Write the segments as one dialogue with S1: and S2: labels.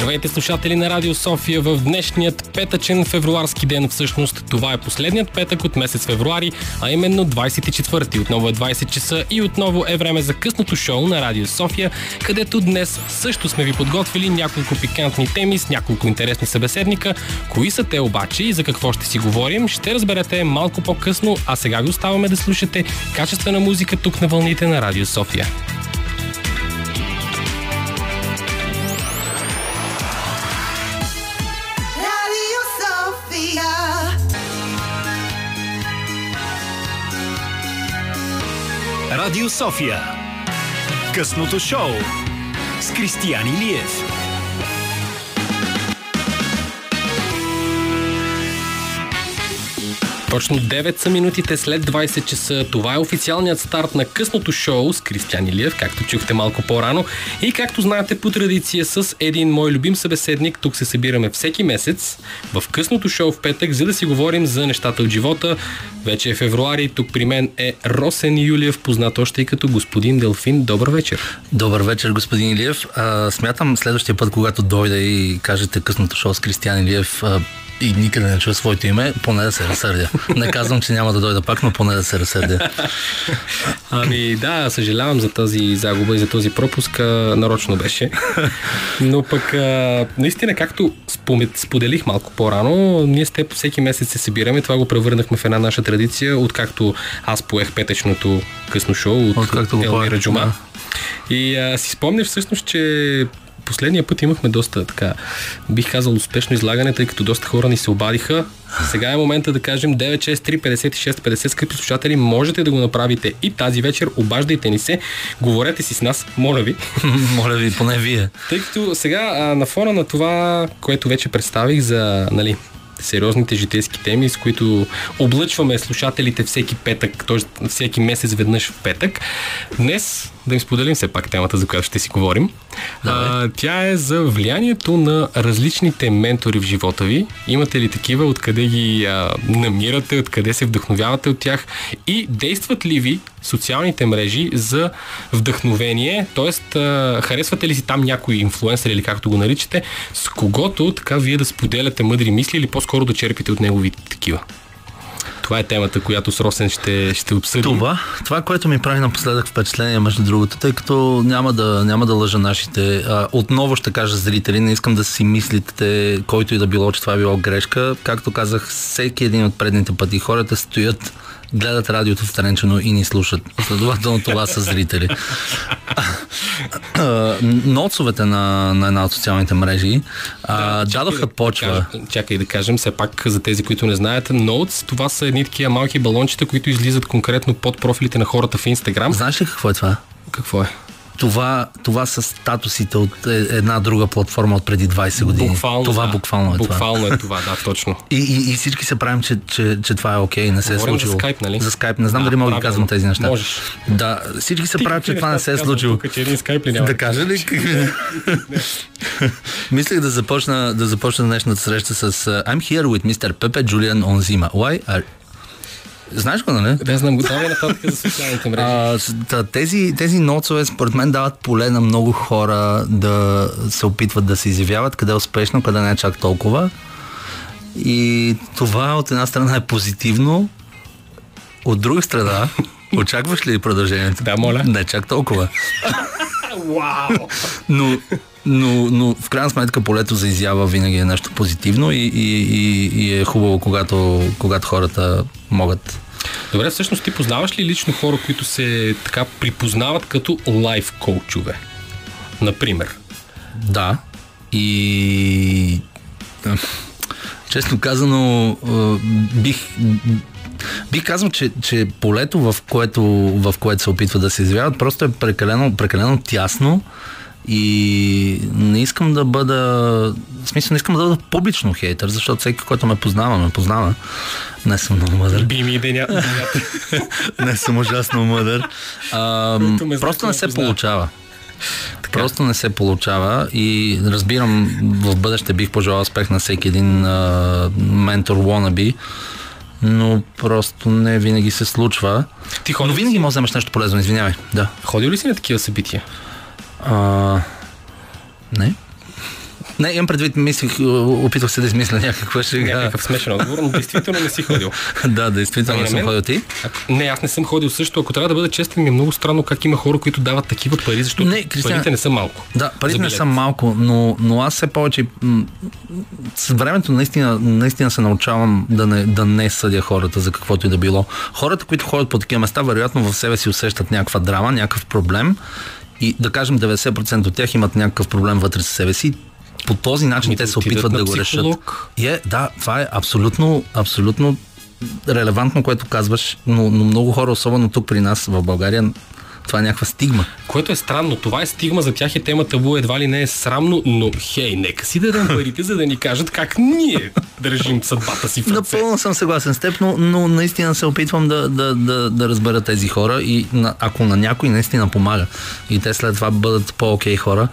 S1: Здравейте слушатели на Радио София в днешният петъчен февруарски ден. Всъщност това е последният петък от месец февруари, а именно 24-ти. Отново е 20 часа и отново е време за късното шоу на Радио София, където днес също сме ви подготвили няколко пикантни теми с няколко интересни събеседника. Кои са те обаче и за какво ще си говорим, ще разберете малко по-късно, а сега ви оставаме да слушате качествена музика тук на вълните на Радио София.
S2: Радио София. Късното шоу с Кристиян Илиев.
S1: Точно 9 са минутите след 20 часа. Това е официалният старт на късното шоу с Кристиан Илиев, както чухте малко по-рано. И както знаете по традиция с един мой любим събеседник, тук се събираме всеки месец в късното шоу в петък, за да си говорим за нещата от живота. Вече е февруари, тук при мен е Росен Юлиев, познат още и като господин Делфин. Добър вечер.
S3: Добър вечер, господин Илиев. А, смятам следващия път, когато дойде и кажете късното шоу с Кристиан Илиев а, и никъде не чуя своето име, поне да се разсърдя. Не казвам, че няма да дойда пак, но поне да се разсърдя.
S1: Ами да, съжалявам за тази загуба и за този пропуск. а, Нарочно беше. Но пък а, наистина, както споделих малко по-рано, ние с теб всеки месец се събираме. Това го превърнахме в една наша традиция, откакто аз поех петъчното късно шоу от
S3: го
S1: Елмира Джума.
S3: да.
S1: И а, си спомняш всъщност, че последния път имахме доста така, бих казал, успешно излагане, тъй като доста хора ни се обадиха. Сега е момента да кажем 963 56 50, скъпи слушатели, можете да го направите и тази вечер, обаждайте ни се, говорете си с нас, моля ви.
S3: Моля ви, поне вие.
S1: Тъй като сега а, на фона на това, което вече представих за, нали, сериозните житейски теми, с които облъчваме слушателите всеки петък, т.е. всеки месец веднъж в петък. Днес да им споделим все пак темата, за която ще си говорим. А, тя е за влиянието на различните ментори в живота ви. Имате ли такива, откъде ги а, намирате, откъде се вдъхновявате от тях и действат ли ви социалните мрежи за вдъхновение, т.е. харесвате ли си там някой инфлуенсър или както го наричате, с когото така вие да споделяте мъдри мисли или по-скоро да черпите от неговите такива. Това е темата, която с Росен ще, ще обсъдим.
S3: Това, това, което ми прави напоследък впечатление, между другото, тъй като няма да, няма да лъжа нашите. А, отново ще кажа зрители, не искам да си мислите, който и да било, че това е било грешка. Както казах, всеки един от предните пъти хората стоят гледат радиото в Тренчено и ни слушат. Следователно това са зрители. Ноцовете на, на една от социалните мрежи а,
S1: чакай
S3: дадоха
S1: да
S3: почва.
S1: чакай да кажем, все пак за тези, които не знаят, Notes, това са едни такива малки балончета, които излизат конкретно под профилите на хората в Инстаграм.
S3: Знаеш ли какво е това?
S1: Какво е?
S3: Това, това са статусите от е- една друга платформа от преди 20 години.
S1: Буквално.
S3: това
S1: да.
S3: буквално е
S1: Буквално е това, да, точно.
S3: това. И, и, и всички се правим, че, че, че това е окей, не се
S1: Говорим
S3: е
S1: за
S3: случило.
S1: Skype, нали?
S3: За скайп. Не знам
S1: А,
S3: дали мога да казвам тези неща.
S1: Можеш.
S3: Да, всички се правят, че това не се е случило.
S1: Тук, че един скайп ли няма?
S3: Да кажа ли? Мислех да започна, да започна днешната среща с uh, I'm here with Mr. Pepe Julian Onzima. Why are... Знаеш го, нали?
S1: Да, знам, готови нататък за социалните мрежи.
S3: А, тези, тези ноцове според мен дават поле на много хора да се опитват да се изявяват, къде е успешно, къде не е чак толкова. И това от една страна е позитивно, от друга страна, очакваш ли продължението?
S1: Да, моля.
S3: Не чак толкова.
S1: Вау!
S3: Но, но, но в крайна сметка полето за изява винаги е нещо позитивно и, и, и, и е хубаво, когато, когато хората могат
S1: Добре, всъщност ти познаваш ли лично хора, които се така припознават като лайф коучове? Например.
S3: Да. И честно казано, бих Бих казал, че, че полето, в което, в което се опитва да се изявяват, просто е прекалено, прекалено тясно и не искам да бъда, в смисъл не искам да бъда публично хейтър, защото всеки, който ме познава, ме познава. Не съм много мъдър.
S1: Би ми деня.
S3: не съм ужасно мъдър. А, просто не се
S1: познава.
S3: получава. Просто не се получава и разбирам, в бъдеще бих пожелал успех на всеки един а, ментор wannabe, но просто не винаги се случва.
S1: Ти
S3: Но винаги
S1: си?
S3: можеш да вземеш нещо полезно, извинявай. Да.
S1: Ходил ли си на такива събития?
S3: А, не. Не, имам предвид, мислих, опитвах се да измисля някаква шега.
S1: Някакъв смешен отговор, но действително не си ходил.
S3: да, действително
S1: Ами
S3: не съм ходил ти.
S1: Не, аз не съм ходил също. Ако трябва да бъда честен, ми е много странно как има хора, които дават такива пари, защото
S3: Не, Кристиан-
S1: парите не са малко.
S3: Да, парите не са малко, но, но аз все повече с времето наистина, наистина се научавам да не, да не съдя хората за каквото и да било. Хората, които ходят по такива места, вероятно в себе си усещат някаква драма, някакъв проблем и да кажем 90% от тях имат някакъв проблем вътре със себе си. По този начин
S1: Ами
S3: те се опитват да го решат. И е, да, това е абсолютно, абсолютно релевантно, което казваш, но, но много хора, особено тук при нас в България, това е някаква стигма.
S1: Което е странно. Това е стигма за тях е тема табу, едва ли не е срамно, но хей, нека си дадем парите, за да ни кажат как ние държим съдбата си в ръце.
S3: Напълно съм съгласен с теб, но, но наистина се опитвам да, да, да, да разбера тези хора и на, ако на някой наистина помага и те след това бъдат по-окей хора,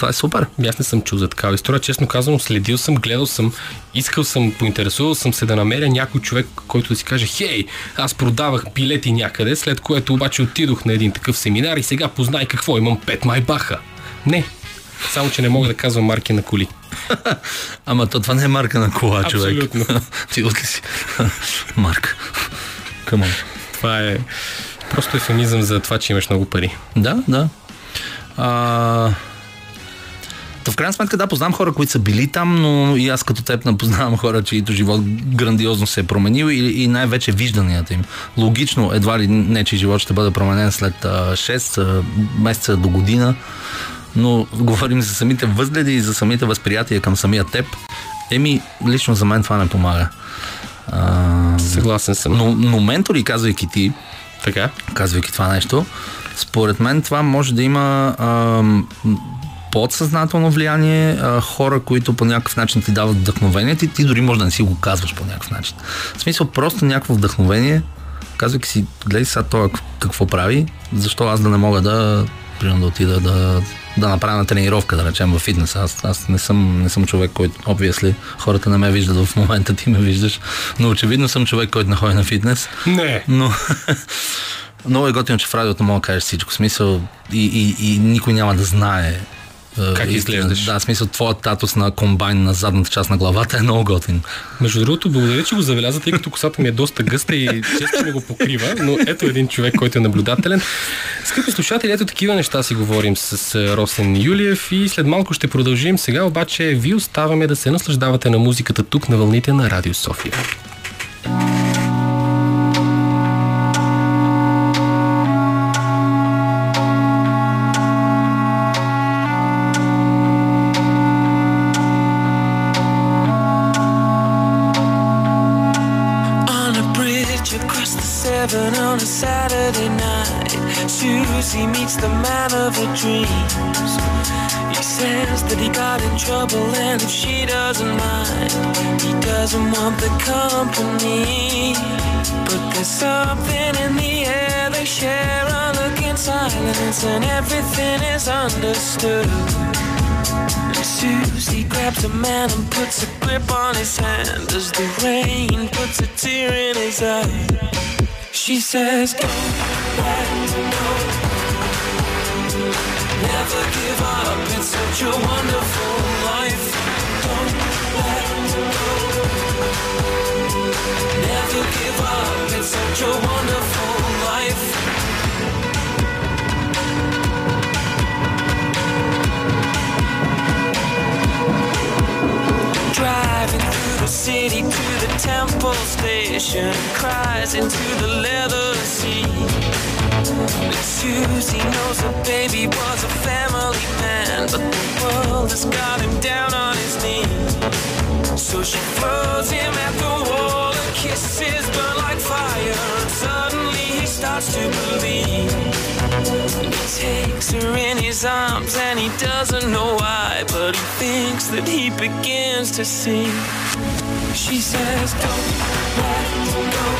S3: това е супер.
S1: Аз не съм чул за такава история. Честно казано, следил съм, гледал съм, искал съм, поинтересувал съм се да намеря някой човек, който да си каже, хей, аз продавах билети някъде, след което обаче отидох на един такъв семинар и сега познай какво имам пет майбаха. Не. Само, че не мога да казвам марки на коли.
S3: Ама то това не е марка на кола, човек.
S1: Абсолютно.
S3: Ти ли си? Марка. On.
S1: Това е просто ефемизъм за това, че имаш много пари.
S3: Да, да. А... То в крайна сметка, да, познавам хора, които са били там, но и аз като теб не познавам хора, чието живот грандиозно се е променил и, и най-вече вижданията им. Логично, едва ли не, че живот ще бъде променен след а, 6 а, месеца до година, но говорим за самите възгледи и за самите възприятия към самия теб. Еми, лично за мен това не помага. А,
S1: Съгласен съм.
S3: но, но ментори, казвайки ти,
S1: Така?
S3: казвайки това нещо, според мен това може да има ам, подсъзнателно влияние, а, хора, които по някакъв начин ти дават вдъхновение, ти, ти дори може да не си го казваш по някакъв начин. В смисъл, просто някакво вдъхновение, казвайки си, гледай сега това какво прави, защо аз да не мога да, примерно да отида да, да направя на тренировка, да речем, в фитнес. Аз, аз не, съм, не съм човек, който, obviously, хората не ме виждат в момента, ти ме виждаш, но очевидно съм човек, който не ходи на фитнес.
S1: Не.
S3: Но много е готино, че в радиото мога да кажеш всичко. Смисъл и, и, и никой няма да знае
S1: Как
S3: истина.
S1: изглеждаш.
S3: Да, в смисъл твоят татус на комбайн на задната част на главата е много готин.
S1: Между другото, благодаря, че го забеляза, тъй като косата ми е доста гъста и често ми го покрива, но ето един човек, който е наблюдателен. Скъпи слушатели, ето такива неща си говорим с а, Росен Юлиев и след малко ще продължим. Сега обаче ви оставаме да се наслаждавате на музиката тук на вълните на Радио София.
S4: Trouble, and if she doesn't mind, he doesn't want the company. But there's something in the air they share a look in silence, and everything is understood. And Susie grabs a man and puts a grip on his hand as the rain puts a tear in his eye. She says, Don't let go. Never give up, it's such a wonderful life. Don't let go. Never give up, it's such a wonderful life. Driving through the city to the temple station, cries into the leather seat. Susie knows her baby was a family man, but the world has got him down on his knees. So she throws him at the wall and kisses burn like fire, suddenly he starts to believe. He takes her in his arms and he doesn't know why, but he thinks that he begins to see. She says, Don't let go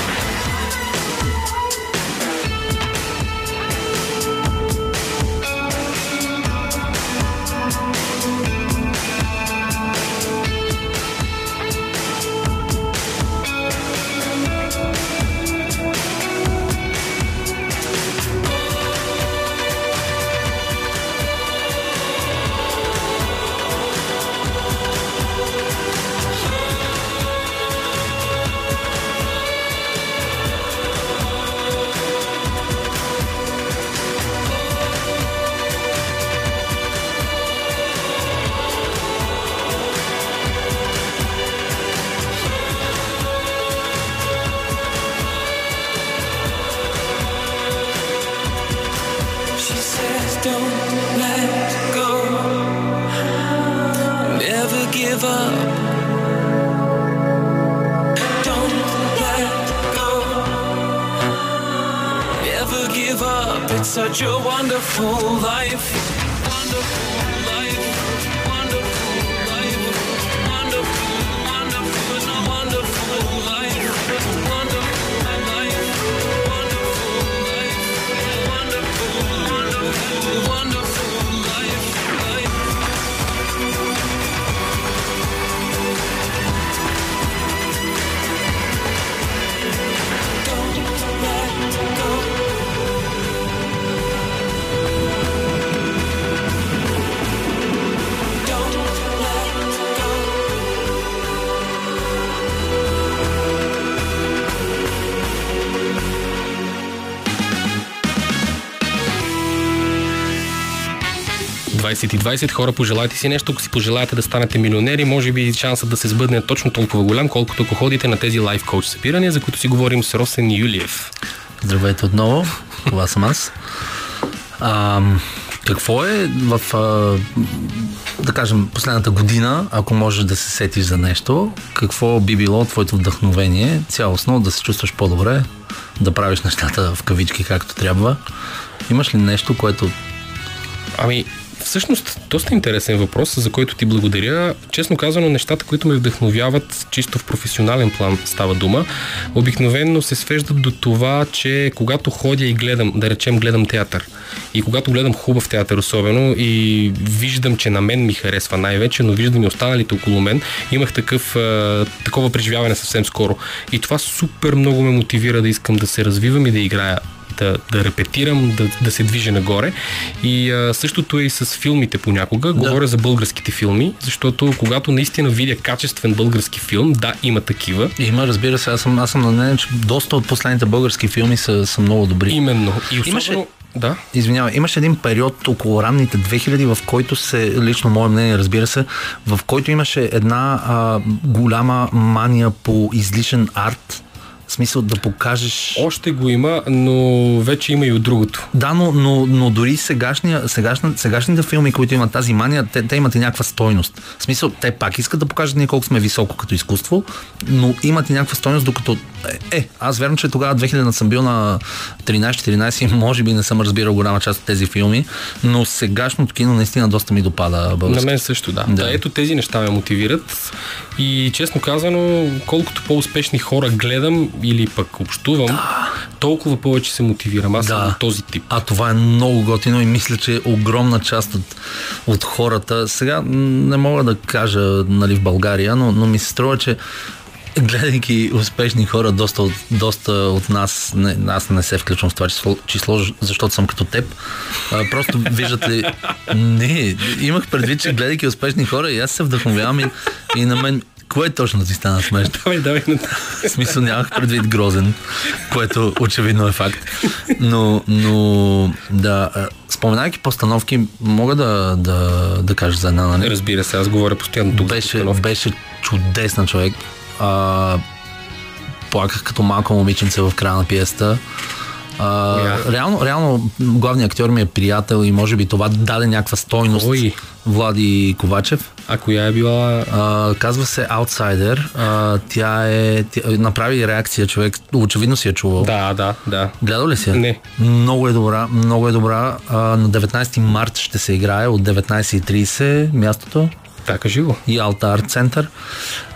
S1: 2020 хора, пожелайте си нещо, ако си пожелаете да станете милионери, може би шансът да се сбъдне е точно толкова голям, колкото ако ходите на тези лайф коуч събирания, за които си говорим с Росен Юлиев.
S3: Здравейте отново, това съм аз. А, какво е в, а, да кажем, последната година, ако можеш да се сетиш за нещо, какво би било твоето вдъхновение, цялостно да се чувстваш по-добре, да правиш нещата в кавички както трябва? Имаш ли нещо, което
S1: Ами, всъщност, доста интересен въпрос, за който ти благодаря. Честно казано, нещата, които ме вдъхновяват, чисто в професионален план става дума, обикновенно се свеждат до това, че когато ходя и гледам, да речем, гледам театър, и когато гледам хубав театър особено и виждам, че на мен ми харесва най-вече, но виждам и останалите около мен, имах такъв, такова преживяване съвсем скоро. И това супер много ме мотивира да искам да се развивам и да играя да, да репетирам, да, да се движа нагоре. И а, същото е и с филмите понякога. Говоря за българските филми, защото когато наистина видя качествен български филм, да, има такива.
S3: Има, разбира се, аз съм, аз съм на мнение, че доста от последните български филми са, са много добри.
S1: Именно. И особено...
S3: Имаше-
S1: Да.
S3: Извинявай, имаше един период около ранните 2000, в който се, лично мое мнение, разбира се, в който имаше една а, голяма мания по излишен арт. В смисъл да покажеш...
S1: Още го има, но вече има и от другото.
S3: Да, но, но, но дори сегашния, сегашна, сегашните филми, които имат тази мания, те, те имат и някаква стойност. В смисъл, те пак искат да покажат ние колко сме високо като изкуство, но имат и някаква стойност, докато... Е, е аз вярвам, че тогава 2000 съм бил на 13-14 и може би не съм разбирал голяма част от тези филми, но сегашното кино наистина доста ми допада
S1: На
S3: български.
S1: мен също, да.
S3: Да.
S1: да. Ето тези неща ме мотивират. И честно казано, колкото по-успешни хора гледам или пък общувам, толкова повече се мотивирам. Аз съм
S3: Да.
S1: от този тип.
S3: А това е много готино и мисля, че огромна част от, от хората, сега не мога да кажа нали, в България, но, но ми се струва, че гледайки успешни хора, доста, доста от нас, не, аз не се включвам в това число, число, защото съм като теб. А, просто виждат ли... Не, имах предвид, че гледайки успешни хора и аз се вдъхновявам и, и на мен... Кое точно ти стана смешно?
S1: Давай, давай.
S3: В смисъл нямах предвид грозен, което очевидно е факт. Но, но да, споменайки постановки, мога да, да, да кажа за една, нали?
S1: Разбира се, аз говоря постоянно тук.
S3: Беше, беше чудесна човек. А, плаках като малко момиченце в края на пиеста. А,
S1: Коя?
S3: реално, реално главният актьор ми е приятел и може би това даде някаква стойност.
S1: Кой?
S3: Влади Ковачев.
S1: А коя е била...
S3: А, казва се Outsider. А, тя е. Тя, направи реакция човек. Очевидно си е чувал.
S1: Да, да, да.
S3: Гледал ли си? я?
S1: Не.
S3: Много е добра, много е добра. А, на 19 март ще се играе от 19.30 мястото
S1: Да, кажи го.
S3: и Алта Арт Център.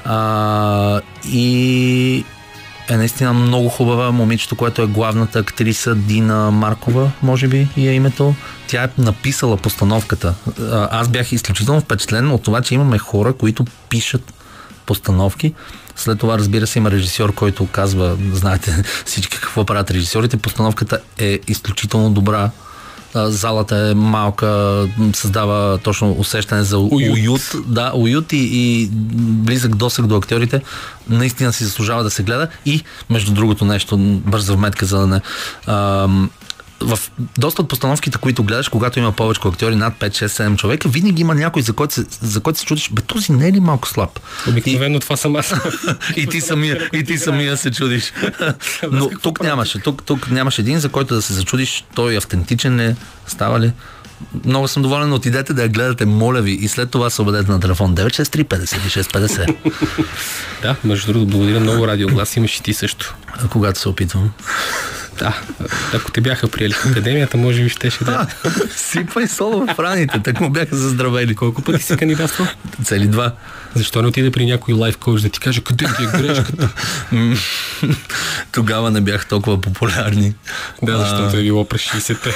S3: А, и е наистина много хубава. Момичето, което е главната актриса Дина Маркова, може би и е името. Тя е написала постановката. Аз бях изключително впечатлен от това, че имаме хора, които пишат постановки. След това, разбира се, има режисьор, който казва, знаете всички какво правят режисьорите. Постановката е изключително добра. Залата е малка, създава точно усещане за уют.
S1: Уют.
S3: да, уют и, и близък досък до актьорите. Наистина си заслужава да се гледа. И, между другото, нещо, бърза вметка, за да не... Ам, в доста от постановките, които гледаш, когато има повече актьори, над 5, 6, 7 човека, винаги има някой, за който се, за който се чудиш, бе, този не е ли малко слаб?
S1: Обикновено това съм аз.
S3: И ти самия, и ти самия се чудиш. Но тук нямаше. Тук, тук нямаше един, за който да се зачудиш, той е автентичен ли, става ли. Много съм доволен, отидете да я гледате, моля ви, и след това се обадете на телефон 963 5650,
S1: да, между другото, благодаря много радиоглас. Имаш и ти също.
S3: когато се опитвам.
S1: Да, ако те бяха приели в академията, може би щеше да...
S3: А, сипай соло в раните, так му бяха заздравели.
S1: Колко пъти си кандидатствал?
S3: Цели два.
S1: Защо не отиде при някой лайф коуч да ти каже къде ти е грешката?
S3: Тогава не бях толкова популярни.
S1: Да, защото е било през 60-те.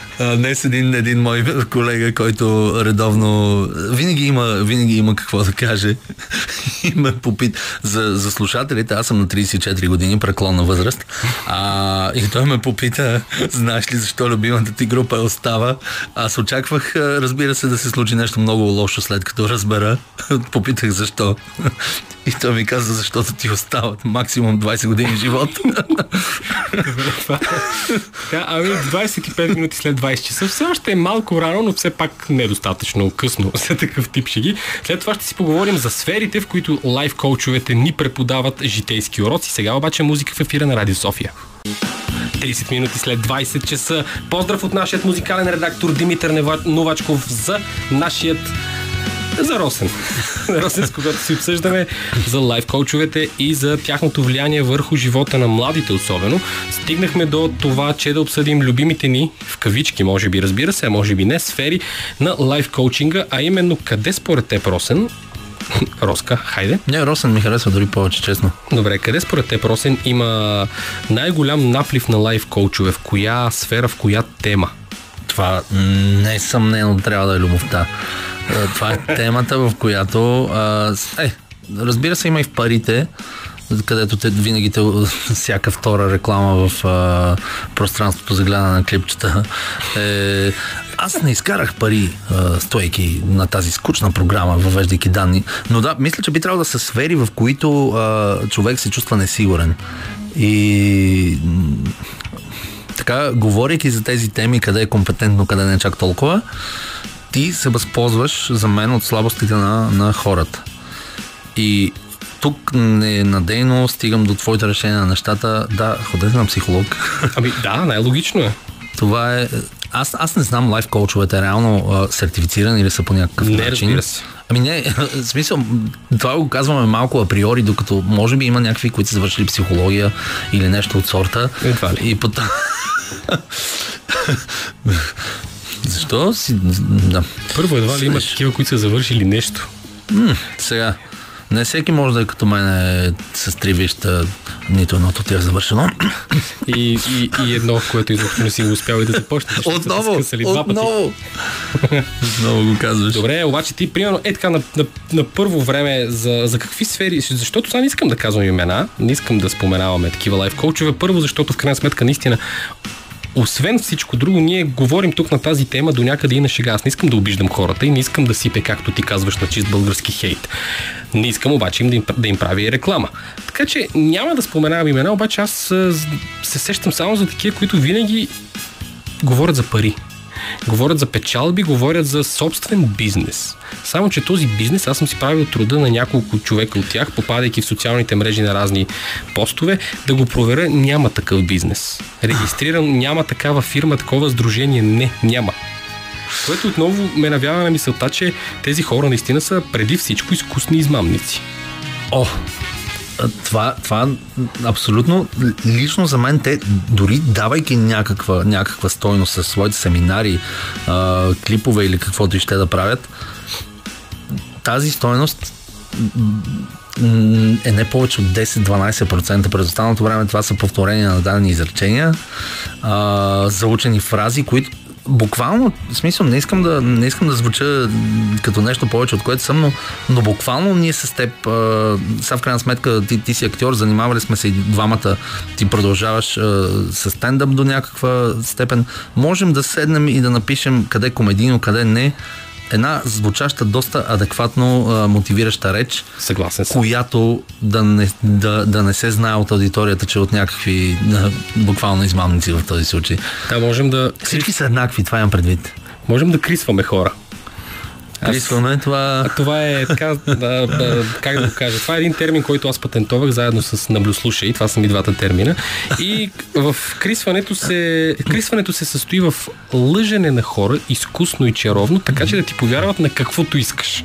S3: Днес един, един мой колега, който редовно винаги има, винаги има какво да каже. И ме попит за, за слушателите. Аз съм на 34 години, преклонна възраст. А, и той ме попита, знаеш ли защо любимата ти група остава? Аз очаквах, разбира се, да се случи нещо много лошо след като разбера. Попитах защо. И той ми каза, защото ти остават максимум 20 години живот.
S1: Ами 25 минути след 20 часа все още е малко рано, но все пак недостатъчно късно за такъв тип шеги. След това ще си поговорим за сферите, в които лайф коучовете ни преподават житейски уроци. Сега обаче музика в ефира на Радио София. 30 минути след 20 часа. Поздрав от нашият музикален редактор Димитър Новачков за нашият за Росен. Росен, с когато си обсъждаме за лайф коучовете и за тяхното влияние върху живота на младите особено. Стигнахме до това, че да обсъдим любимите ни, в кавички, може би, разбира се, а може би не, сфери на лайф коучинга, а именно къде според теб, Росен, Роска, хайде.
S3: Не, Росен ми харесва дори повече, честно.
S1: Добре, къде според теб, Росен, има най-голям наплив на лайф коучове? В коя сфера, в коя тема?
S3: Това несъмнено трябва да е любовта. Е, Това е темата, в която... Е, разбира се, има и в парите, където те винаги те, всяка втора реклама в а, пространството за гледане на клипчета. Е, аз не изкарах пари, а, стойки на тази скучна програма, въвеждайки данни, но да, мисля, че би трябвало да са сфери, в които а, човек се чувства несигурен. И така, говорейки за тези теми, къде е компетентно, къде не е чак толкова, ти се възползваш за мен от слабостите на, на хората. И тук ненадейно стигам до твоите решения на нещата. Да, ходете на психолог.
S1: Ами да, най-логично е.
S3: Това е... Аз, аз не знам лайф коучовете реално а, сертифицирани ли са по някакъв
S1: Не,
S3: начин.
S1: разбира се.
S3: Ами не, в смисъл, това го казваме малко априори, докато може би има някакви, които са завършили психология или нещо от сорта.
S1: Едва ли.
S3: И по Защо си... Да.
S1: Първо, едва ли има
S3: Слеш.
S1: такива, които са завършили нещо.
S3: М, сега, не всеки може да е като мен с три вища, нито едното ти е завършено.
S1: И, и, и едно, което изобщо не си го успял и да започне. защото са те
S3: Отново, отново. Отново го казваш.
S1: Добре, обаче ти, примерно, е така на, на, на първо време за, за какви сфери, защото сега не искам да казвам имена, не искам да споменаваме такива лайф коучове. Първо, защото в крайна сметка наистина освен всичко друго, ние говорим тук на тази тема до някъде и на шега. Аз не искам да обиждам хората и не искам да сипе, както ти казваш, на чист български хейт. Не искам обаче им да им, да им правя реклама. Така че няма да споменавам имена, обаче аз се сещам само за такива, които винаги говорят за пари. Говорят за печалби, говорят за собствен бизнес. Само, че този бизнес, аз съм си правил труда на няколко човека от тях, попадайки в социалните мрежи на разни постове, да го проверя, няма такъв бизнес. Регистриран, няма такава фирма, такова сдружение, не, няма. Което отново ме навява на мисълта, че тези хора наистина са преди всичко изкусни измамници.
S3: О, това, това абсолютно лично за мен те, дори давайки някаква, някаква стойност със своите семинари, а, клипове или каквото и ще да правят, тази стойност е не повече от 10-12%. През останалото време това са повторения на дадени изречения, а, заучени фрази, които буквално, в смисъл, не искам да, не искам да звуча като нещо повече, от което съм, но, но буквално ние с теб, а, сега в крайна сметка ти, ти си актьор, занимавали сме се и двамата, ти продължаваш а, с стендъп до някаква степен, можем да седнем и да напишем къде комедийно, къде не, една звучаща доста адекватно а, мотивираща реч,
S1: Съгласен съм.
S3: която да не, да, да не се знае от аудиторията, че е от някакви а, буквално измамници в този случай.
S1: Да, можем да,
S3: Всички са еднакви, това имам предвид.
S1: можем да крисваме хора.
S3: Крисваме това.
S1: А това е така, да, да, как да го кажа, това е един термин, който аз патентовах заедно с Наблюслуша и това са ми двата термина. И в крисването се, крисването се състои в лъжене на хора, изкусно и чаровно, така че да ти повярват на каквото искаш.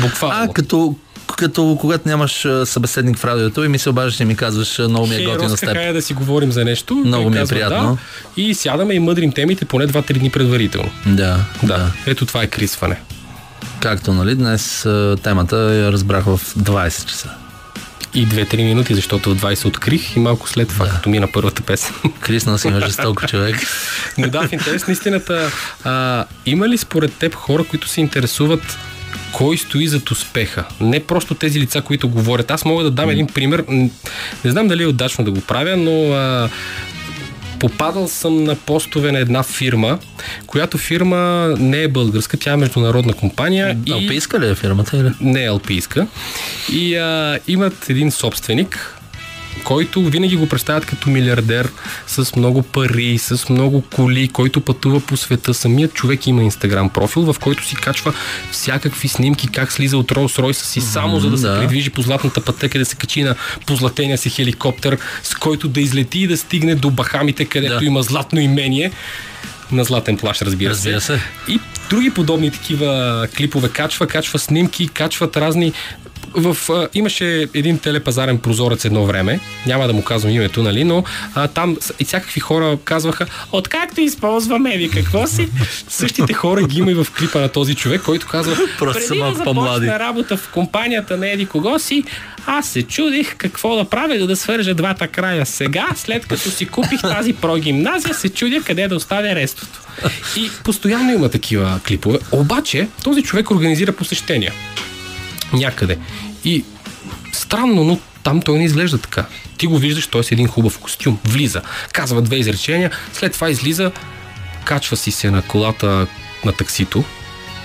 S1: Буквално.
S3: А, като като когато нямаш събеседник в радиото и ми се обаждаш и ми казваш, много ми е готино с теб.
S1: хайде да си говорим за нещо.
S3: Много ми е
S1: казва,
S3: приятно.
S1: Да, и сядаме и мъдрим темите поне 2-3 дни предварително.
S3: Да,
S1: Да. Ето това е крисване.
S3: Както, нали, днес темата я разбрах в 20 часа.
S1: И 2-3 минути, защото в 20 открих и малко след това, като мина първата песен.
S3: Крисна си ме жестоко човек.
S1: Но да, в интерес на истината, а, има ли според теб хора, които се интересуват кой стои зад успеха? Не просто тези лица, които говорят. Аз мога да дам един пример. Не знам дали е удачно да го правя, но а, попадал съм на постове на една фирма, която фирма не е българска, тя е международна компания. и
S3: Алпийска ли е фирмата или?
S1: не е алпийска. И а, имат един собственик, който винаги го представят като милиардер, с много пари, с много коли, който пътува по света. Самият човек има инстаграм профил, в който си качва всякакви снимки, как слиза от Ролс Ройса си, само за да се
S3: да.
S1: придвижи по златната пътека, да се качи на позлатения си хеликоптер, с който да излети и да стигне до Бахамите, където
S3: Да.
S1: има златно имение. На златен плащ, разбира,
S3: Разбира се.
S1: и други подобни такива клипове качва, качва снимки, качват разни... В, а, имаше един телепазарен прозорец едно време, няма да му казвам името, нали, но а, там и всякакви хора казваха, откакто използваме ви, какво си? Същите хора ги има и в клипа на този човек, който казва,
S3: Просто
S1: преди да
S3: малко по-млади."
S1: започна работа в компанията на Еди кого си, аз се чудих какво да правя, за да свържа двата края. Сега, след като си купих тази прогимназия, се чудя къде да оставя рестото. И постоянно има такива клипове. Обаче, този човек организира посещения. Някъде. И странно, но там той не изглежда така. Ти го виждаш, той е с един хубав костюм. Влиза, казва две изречения, след това излиза, качва си се на колата на таксито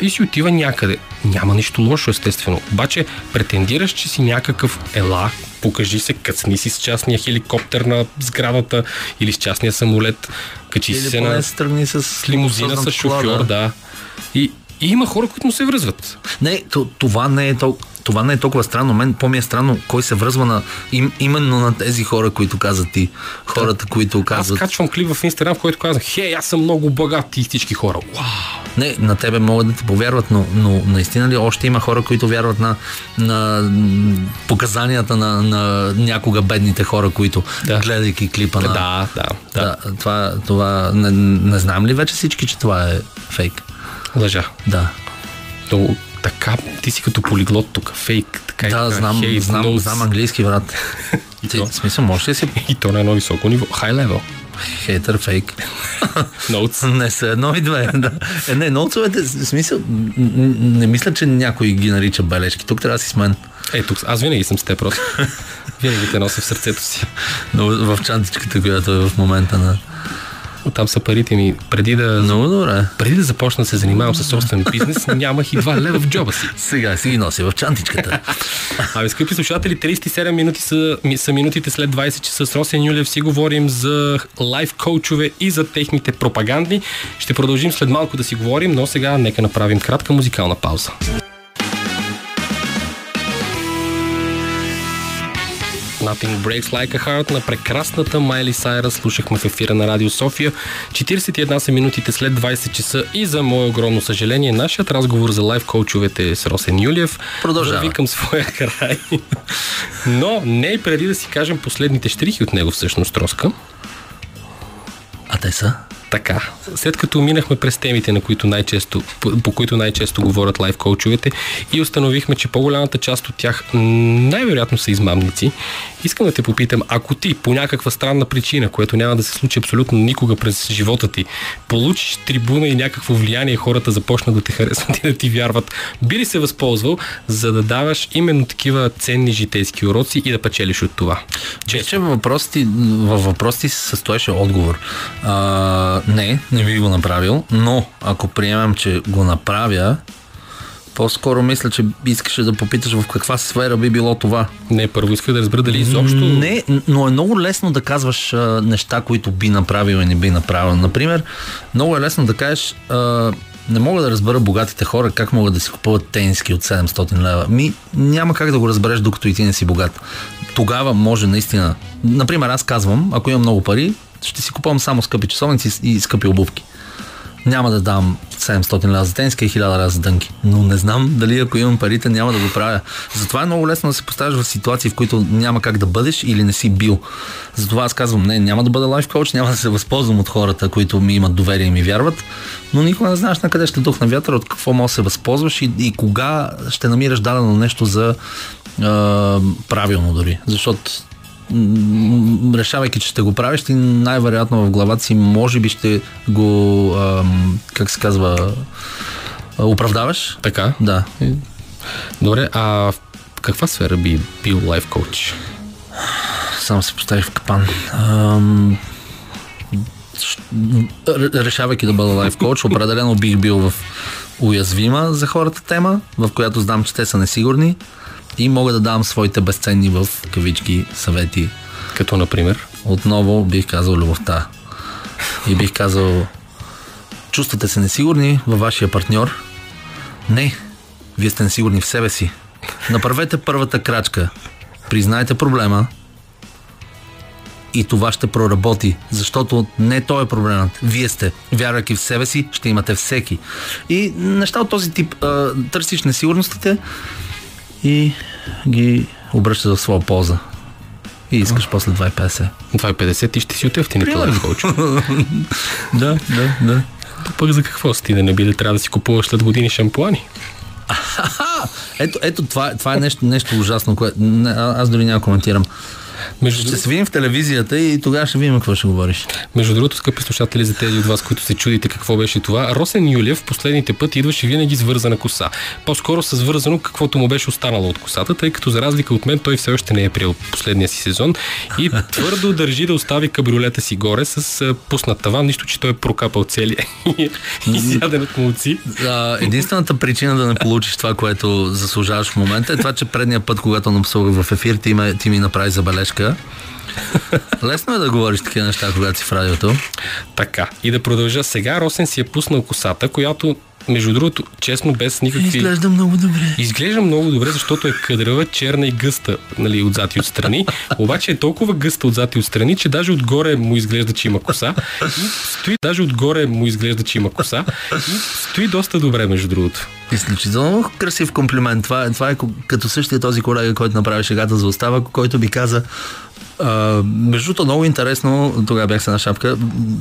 S1: и си отива някъде. Няма нищо лошо, естествено. Обаче претендираш, че си някакъв ела, покажи се, кацни си с частния хеликоптер на сградата или с частния самолет, качи си
S3: Или
S1: се
S3: поне
S1: на
S3: се тръгни с,
S1: лимузина с шофьор, да. И, и има хора, които му се връзват.
S3: Не, то, това не е толкова това не е толкова странно. Мен по-ми е странно кой се връзва на, им, именно на тези хора, които казват ти. Хората, които
S1: Аз
S3: казват.
S1: качвам клип в Инстаграм, в който казвам, хей, аз съм много богат и всички хора. Уау!
S3: Не, на тебе могат да ти повярват, но, но наистина ли още има хора, които вярват на, на показанията на, на някога бедните хора, които
S1: Да.
S3: гледайки клипа на...
S1: Да, да, да.
S3: да това, това не, не знам ли вече всички, че това е фейк?
S1: Лъжа.
S3: Да.
S1: Но така, ти си като полиглот тук, фейк, така и
S3: Да,
S1: така.
S3: знам,
S1: Hey,
S3: знам,
S1: knows.
S3: знам английски, брат. Ти,
S1: то?
S3: смисъл, можеш ли си
S1: И то на едно високо ниво. High level.
S3: хейтър, фейк?
S1: Notes.
S3: Не са едно и две. Да. Е, не, ноутсовете, в смисъл, не мисля, че някой ги нарича бележки. Тук трябва да си с мен.
S1: Ето, аз винаги съм с теб просто. винаги те нося в сърцето си.
S3: Но в чантичката, която е в момента на...
S1: Оттам са парите ми. Преди да,
S3: Много добре.
S1: преди да започна да се занимавам с собствен бизнес, нямах и 2 лева в джоба си.
S3: Сега си ги носи в чантичката.
S1: Абе, скъпи слушатели, 37 минути са, са минутите след 20 часа с Росен Юлев си говорим за лайф коучове и за техните пропаганди. Ще продължим след малко да си говорим, но сега нека направим кратка музикална пауза. Nothing Breaks Like a Heart на прекрасната Майли Сайра слушахме в ефира на Радио София. 41 са минутите след 20 часа и за мое огромно съжаление нашият разговор за лайф коучовете с Росен Юлев
S3: Продължава.
S1: върви към своя край. Но не и преди да си кажем последните штрихи от него всъщност, Роска.
S3: А те са?
S1: Така, след като минахме през темите, на които най-често, по, които най-често говорят лайф коучовете и установихме, че по-голямата част от тях най-вероятно са измамници, искам да те попитам, ако ти по някаква странна причина, което няма да се случи абсолютно никога през живота ти, получиш трибуна и някакво влияние хората започнат да те харесват и да ти вярват, би ли се възползвал, за да даваш именно такива ценни житейски уроци и да печелиш от това?
S3: Че, че във въпросите, във въпросите се състоеше отговор. Не, не би го направил, но ако приемам, че го направя, по-скоро мисля, че искаше да попиташ в каква сфера би било това.
S1: Не, първо иска да разбера дали изобщо...
S3: Не, но е много лесно да казваш а, неща, които би направил и не би направил. Например, много е лесно да кажеш а, не мога да разбера богатите хора как могат да си купуват тениски от 700 лева. Ми няма как да го разбереш, докато и ти не си богат. Тогава може наистина. Например, аз казвам, ако имам много пари, ще си купувам само скъпи часовници и скъпи обувки. няма да дам 700 лева за тениска и 1000 лева за дънки. Но не знам дали ако имам парите, няма да го правя. Затова е много лесно да се поставиш в ситуации, в които няма как да бъдеш или не си бил. Затова аз казвам, не, няма да бъда лайф коуч, няма да се възползвам от хората, които ми имат доверие и ми вярват, но никога не знаеш на къде ще дух на вятъра, от какво може да се възползваш и, и кога ще намираш дадено нещо за а, правилно дори. Защото решавайки, че ще го правиш, ти най-вероятно в главата си може би ще го, ам, как се казва, а, оправдаваш.
S1: Така.
S3: Да.
S1: Добре, а в каква сфера би бил лайф коуч?
S3: Само се поставих в капан. Ам, решавайки да бъда лайф коуч, определено бих бил в уязвима за хората тема, в която знам, че те са несигурни и мога да давам своите безценни в кавички съвети.
S1: Като, например,
S3: Отново бих казал любовта. И бих казал, чувствате се несигурни във вашия партньор? Не, вие сте несигурни в себе си. Направете първата крачка. Признайте проблема и това ще проработи, защото не той е проблемът. Вие сте. Вярвайки в себе си, ще имате всеки. И неща от този тип. Търсиш несигурностите и ги обръщаш в своя полза. И искаш после 2,50.
S1: 2,50 ти ще си от ефтините
S3: Примерно.
S1: лайф коуч.
S3: Да, да, да.
S1: То пък за какво си ти да не би да трябва да си купуваш след години шампуани?
S3: Ето, ето това, това е нещо, нещо ужасно, което а- аз дори няма коментирам.
S1: Между,
S3: Ще се видим в телевизията и тогава ще видим какво ще говориш.
S1: Между другото, скъпи слушатели, за тези от вас, които се чудите какво беше това, Росен Юлев последните пъти идваше винаги с вързана коса. По-скоро с вързано каквото му беше останало от косата, тъй като за разлика от мен той все още не е приел последния си сезон и твърдо държи да остави кабриолета си горе с пуснат таван, нищо, че той е прокапал целия и изяден от молци.
S3: Единствената причина да не получиш това, което заслужаваш в момента е това, че предния път, когато напсувах в ефир, ти, ти ми направи забележка. Лесно е да говориш такива неща, когато си в радиото.
S1: Така, и да продължа сега. Росен си е пуснал косата, която, между другото, честно, без никакви...
S3: много добре.
S1: Изглежда много добре, защото е къдрава, черна и гъста, нали, отзад и отстрани. Обаче е толкова гъста отзад и отстрани, че даже отгоре му изглежда, че има коса. И стои, даже отгоре му изглежда, че има коса. И стои доста добре, между другото.
S3: Изключително красив комплимент. Това, е- това е като същия този колега, който направи шегата за остава, който ми каза а, между другото, много интересно, тогава бях се на шапка,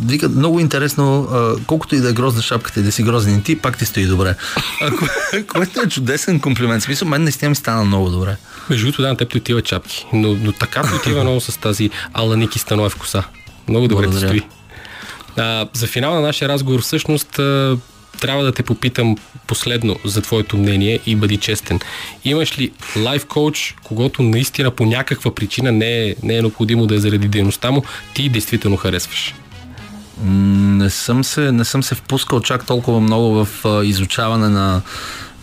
S3: вика, много интересно, а, колкото и да е грозна шапката и да си грозен и ти, пак ти стои добре. А, ко- което е чудесен комплимент. Смисъл, мен наистина ми стана много добре.
S1: Между другото, да, на теб ти отива чапки. Но, но така ти отива много с тази Ала Ники Станоев коса. Много добре ти стои. А, за финал на нашия разговор всъщност трябва да те попитам последно за твоето мнение и бъди честен. Имаш ли лайф коуч, когато наистина по някаква причина не е, не е необходимо да е заради дейността му, ти действително харесваш?
S3: Не съм се, не съм се впускал чак толкова много в изучаване на,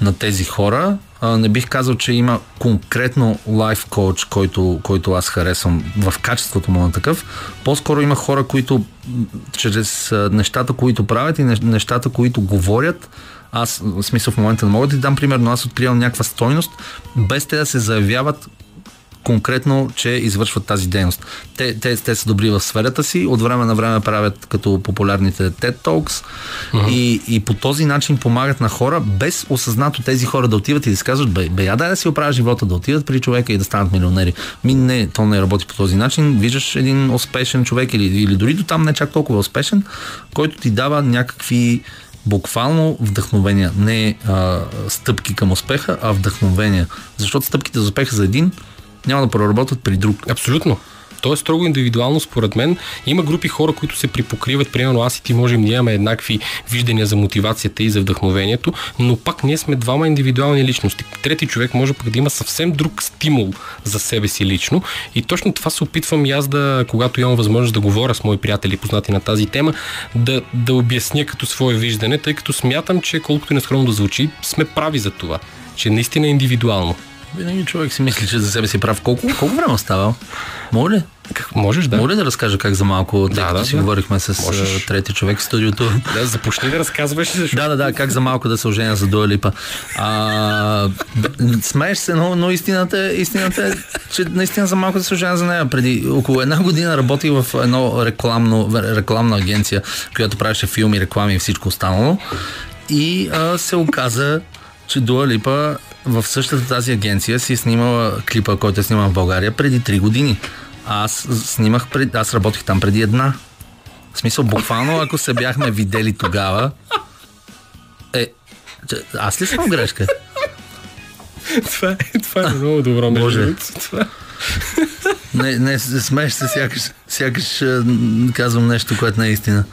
S3: на тези хора. Не бих казал, че има конкретно лайф коуч, който, който аз харесвам в качеството му на такъв. По-скоро има хора, които чрез нещата, които правят и не- нещата, които говорят, аз, в смисъл в момента не мога да ти дам пример, но аз откривам някаква стойност, без те да се заявяват конкретно, че извършват тази дейност. Те, те, те са добри в сферата си, от време на време правят като популярните TED Talks и, и по този начин помагат на хора, без осъзнато тези хора да отиват и да си казват, бе, бе я дай да си оправя живота, да отидат при човека и да станат милионери. Ми не, то не работи по този начин. Виждаш един успешен човек или, или дори до там не чак толкова успешен, който ти дава някакви буквално вдъхновения. Не а, стъпки към успеха, а вдъхновения. Защото стъпките за успеха за един няма да проработят при друг.
S1: Абсолютно. То е строго индивидуално, според мен. Има групи хора, които се припокриват. Примерно аз и ти можем да имаме еднакви виждания за мотивацията и за вдъхновението, но пак ние сме двама индивидуални личности. Трети човек може пък да има съвсем друг стимул за себе си лично. И точно това се опитвам и аз да, когато имам възможност да говоря с мои приятели, познати на тази тема, да, да обясня като свое виждане, тъй като смятам, че колкото и нескромно да звучи, сме прави за това. Че наистина е индивидуално.
S3: Винаги човек си мисли, че за себе си прав. Колко, колко време остава? Мога ли?
S1: Как, можеш да?
S3: Ли да разкажа как за малко, тъй
S1: Да,
S3: като
S1: да,
S3: си
S1: да.
S3: говорихме с
S1: Можеш.
S3: трети човек в студиото?
S1: Да, започни да разказваш, защото
S3: Да, да, да, как за малко да се оженя за Дуа Липа. А, смееш се, но, но истината, истината е, че наистина за малко да се оженя за нея. Преди около една година работих в едно рекламно, рекламна агенция, която правеше филми, реклами и всичко останало. И а, се оказа, че Дуа Липа в същата тази агенция си е снимала клипа, който е снимал в България преди 3 години. А Аз снимах, пред, аз работих там преди една. В смисъл, буквално, ако се бяхме видели тогава, е, аз ли съм грешка?
S1: това, е, това е много добро. между. Това-
S3: Не, не, смееш се, сякаш, сякаш м, казвам нещо, което не е истина.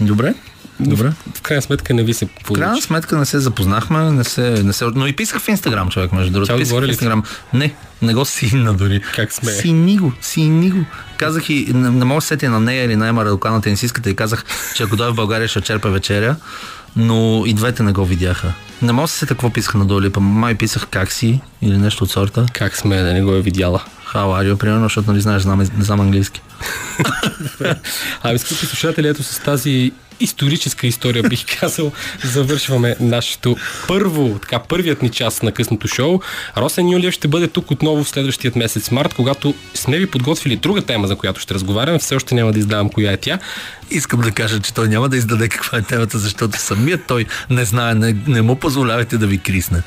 S3: Добре? Добре.
S1: В крайна сметка не ви се
S3: В крайна
S1: получи.
S3: сметка не се запознахме, не се, не се... Но и писах в Инстаграм, човек, между другото. Писах в? Инстаграм. Не, не го синна дори.
S1: Как смее?
S3: Сини го, сини го. Казах и, не, не мога да се сетя на нея или на Ема Радокана тенисистката и казах, че ако дойде в България ще черпа вечеря, но и двете не го видяха. Не мога да се сетя какво писах на Долипа. Май писах как си или нещо от сорта.
S1: Как сме да не го е видяла?
S3: How are you, примерно, защото нали знаеш, знам, не знам английски.
S1: Ами, скъпи слушатели, ето с тази историческа история, бих казал, завършваме нашето първо, така, първият ни част на късното шоу. Росен Юлиев ще бъде тук отново в следващият месец март, когато сме ви подготвили друга тема, за която ще разговаряме. Все още няма да издавам коя е тя.
S3: Искам да кажа, че той няма да издаде каква е темата, защото самият той не знае, не, не му позволявайте да ви крисне.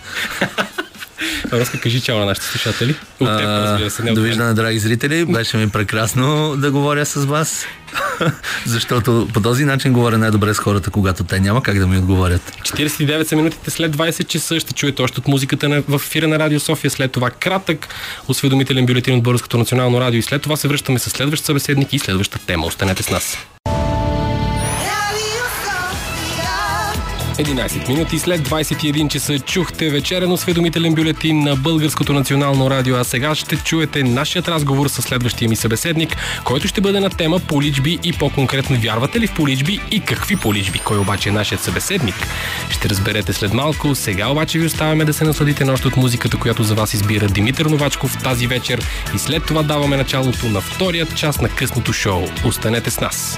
S1: Роска, кажи чао на нашите слушатели. От теб, разбира се, не от.
S3: Довиждане, драги зрители. Беше ми прекрасно да говоря с вас, защото по този начин говоря най-добре с хората, когато те няма как да ми отговорят.
S1: 49 са минутите след 20 часа. Ще чуете още от музиката на, в ефира на Радио София. След това кратък осведомителен бюлетин от Българското национално радио. И след това се връщаме с следващ събеседник и следваща тема. Останете с нас. 11 минути след 21 часа чухте вечерен осведомителен бюлетин на Българското национално радио, а сега ще чуете нашият разговор с следващия ми събеседник, който ще бъде на тема поличби и по-конкретно вярвате ли в поличби и какви поличби. Кой обаче е нашият събеседник? Ще разберете след малко. Сега обаче ви оставяме да се насладите на още от музиката, която за вас избира Димитър Новачков тази вечер и след това даваме началото на вторият част на късното шоу. Останете с нас!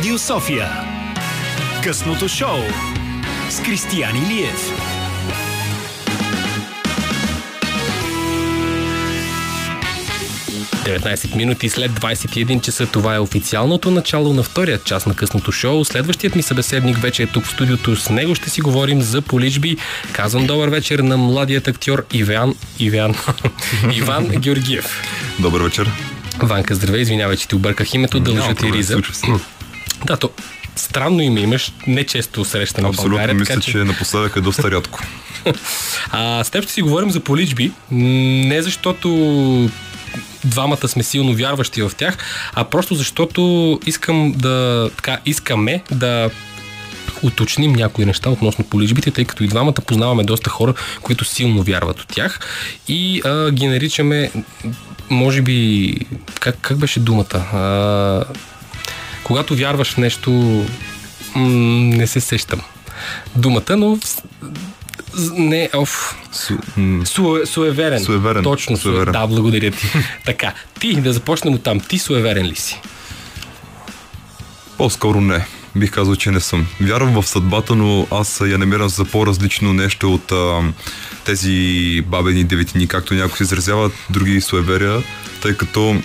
S2: Радио София. Късното шоу с Кристиян Илиев.
S1: – 19 минути след 21 часа. Това е официалното начало на втория част на късното шоу. Следващият ми събеседник вече е тук в студиото. С него ще си говорим за поличби. Казвам добър вечер на младият актьор Иван, Иван, Иван Георгиев.
S5: Добър вечер.
S1: Ванка, здравей, извинявай, че ти обърках името, дължа ти риза.
S5: случва се.
S1: Да, то странно име имаш, не често срещано в
S5: Абсолютно
S1: България.
S5: мисля,
S1: така,
S5: че напоследък е доста рядко.
S1: А, с теб ще си говорим за поличби, не защото двамата сме силно вярващи в тях, а просто защото искам да, така, искаме да уточним някои неща относно поличбите, тъй като и двамата познаваме доста хора, които силно вярват от тях и а, ги наричаме, може би, как, как беше думата? А, когато вярваш в нещо, м, не се сещам думата, но не, оф,
S5: Су, м,
S1: Суе, суеверен.
S5: Суеверен.
S1: Точно. Суеверен. Да, благодаря ти. така, ти да започнем от там. Ти суеверен ли си?
S5: по-скоро не. Бих казал, че не съм. Вярвам в съдбата, но аз я намирам за по-различно нещо от а, тези бабени деветини, както някои се изразяват, други суеверия, тъй като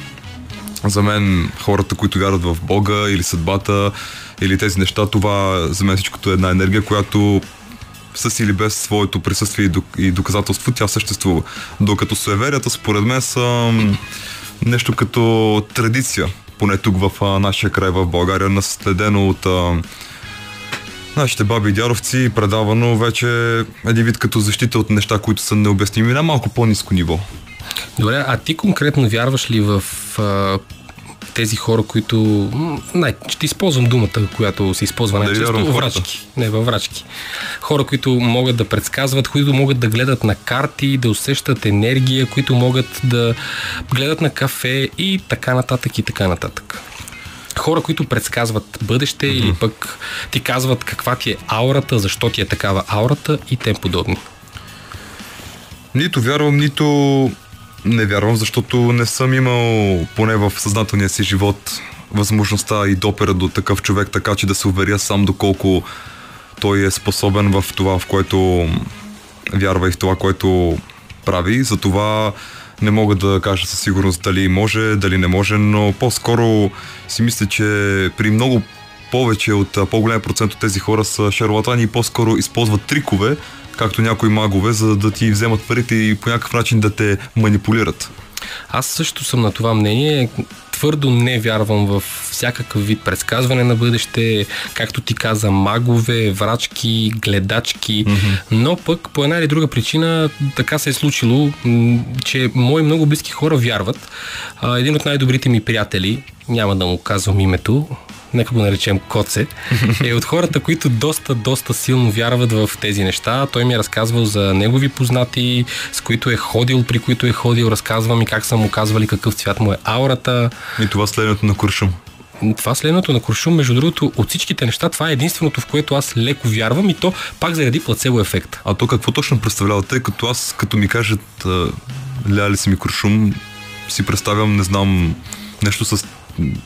S5: за мен хората, които вярват в Бога или съдбата или тези неща, това за мен всичкото е една енергия, която с или без своето присъствие и док- и доказателство, тя съществува. Докато суеверията, според мен, са нещо като традиция, поне тук в нашия край в България, наследено от а, нашите баби и дядовци, предавано вече един вид като защита от неща, които са необясними на малко по-низко ниво.
S1: Добре, а ти конкретно вярваш ли в а, тези хора, които... Най, ще използвам думата, която се използва най-често.
S5: хората?
S1: Врачки. Не, във врачки. Хора, които могат да предсказват, които могат да гледат на карти, да усещат енергия, които могат да гледат на кафе и така нататък и така нататък. Хора, които предсказват бъдеще или пък ти казват каква ти е аурата, защо ти е такава аурата и тем подобни.
S5: Нито вярвам, нито не вярвам, защото не съм имал, поне в съзнателния си живот, възможността и допера до такъв човек, така че да се уверя сам доколко той е способен в това, в което вярва и в това, което прави. Затова не мога да кажа със сигурност дали може, дали не може, но по-скоро си мисля, че при много повече от по-голям процент от тези хора са шарлатани и по-скоро използват трикове, както някои магове, за да ти вземат парите и по някакъв начин да те манипулират.
S1: Аз също съм на това мнение. Твърдо не вярвам в всякакъв вид предсказване на бъдеще, както ти каза, магове, врачки, гледачки, mm-hmm. но пък по една или друга причина така се е случило, че мои много близки хора вярват. Един от най-добрите ми приятели, няма да му казвам името, нека го наречем Коце, е от хората, които доста, доста силно вярват в тези неща. Той ми е разказвал за негови познати, с които е ходил, при които е ходил, разказва ми как са му казвали какъв цвят му е аурата.
S5: И това следното на куршум.
S1: Това следното на Куршум, между другото, от всичките неща, това е единственото, в което аз леко вярвам и то пак заради плацебо ефекта.
S5: А то какво точно представлява? Тъй като аз, като ми кажат ляли си ми куршум, си представям, не знам, нещо с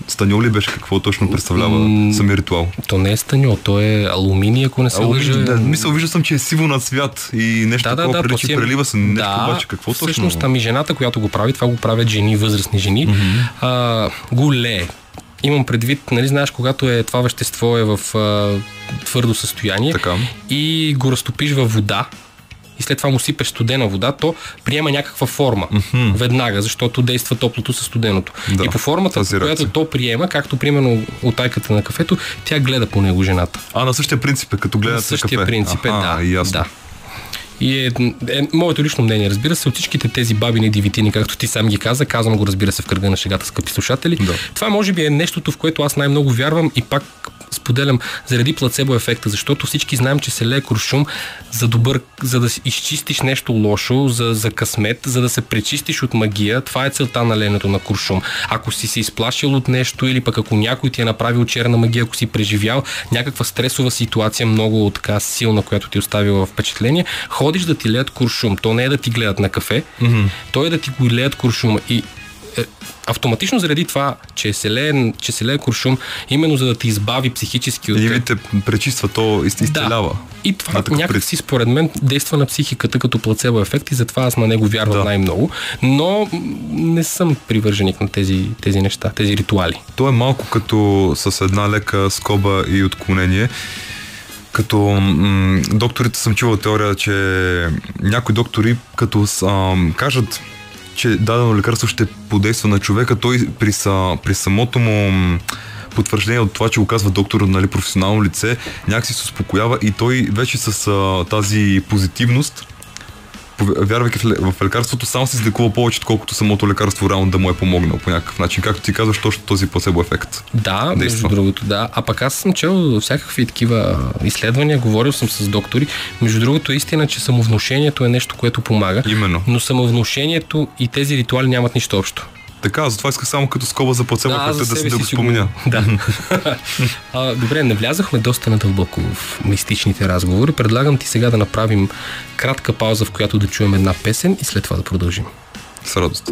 S5: станьол ли беше, какво точно представлява самия ритуал?
S1: То не е станьо, то е алуминий, ако не се лъжа.
S5: да, мисъл, вижда съм, че е сиво на цвят и нещо
S1: Да,
S5: такова
S1: да,
S5: прилича,
S1: си
S5: прелива се нещо,
S1: да,
S5: обаче какво точно?
S1: Всъщност, ами жената, която го прави, това го правят жени, възрастни жени, mm-hmm. а, го лее. Имам предвид, нали знаеш, когато е това вещество е в а, твърдо състояние
S5: Така.
S1: и го разтопиш във вода, и след това му сипеш студена вода, то приема някаква форма mm-hmm. веднага, защото действа топлото със студеното.
S5: Да,
S1: и по формата, по която то приема, както примерно от тайката на кафето, тя гледа по него жената.
S5: А, на същия принцип е, като гледат
S1: На същия
S5: кафе.
S1: принцип е, да.
S5: ясно.
S1: да. И е, е, моето лично мнение, разбира се, от всичките тези бабини дивитини, както ти сам ги каза, казвам го, разбира се, в кръга на шегата, скъпи слушатели.
S5: Да.
S1: Това може би е нещото, в което аз най-много вярвам и пак споделям заради плацебо ефекта, защото всички знаем, че се лее куршум за добър, за да изчистиш нещо лошо, за, за късмет, за да се пречистиш от магия. Това е целта на ленето на куршум. Ако си се изплашил от нещо или пък ако някой ти е направил черна магия, ако си преживял някаква стресова ситуация, много така силна, която ти е оставила впечатление, ходиш да ти леят куршум. То не е да ти гледат на кафе, mm-hmm. то е да ти го леят куршума. И е, автоматично заради това, че се, лее, че се лее куршум, именно за да те избави психически от
S5: Или те пречиства, то из- изцелява.
S1: и това
S5: На такъв
S1: някак си според мен действа на психиката като плацебо ефект и затова аз на него вярвам
S5: Да.
S1: най-много. Но не съм привърженик на тези, тези неща, тези ритуали.
S5: То е малко като с една лека скоба и отклонение. Като м- докторите съм чувал теория, че някои доктори, като ам, кажат, че дадено лекарство ще подейства на човека, той при, са, при самото му потвърждение от това, че го казва доктор, нали, професионално лице, някакси се успокоява и той вече с а, тази позитивност вярвайки в, в лекарството, само се излекува повече, отколкото самото лекарство реално да му е помогнало по някакъв начин. Както ти казваш, точно този плацебо ефект.
S1: Да, между
S5: Действа.
S1: другото, да. А пък аз съм чел всякакви такива изследвания, говорил съм с доктори. Между другото, истина, че самовнушението е нещо, което помага.
S5: Именно.
S1: Но самовнушението и тези ритуали нямат нищо общо.
S5: Така, затова исках само като скоба за плацебо
S1: аз
S5: ефекта да, да го спомена.
S1: Да. а, добре, не влязахме доста надълбоко в мистичните разговори. Предлагам ти сега да направим кратка пауза, в която да чуем една песен и след това да продължим.
S5: С радост.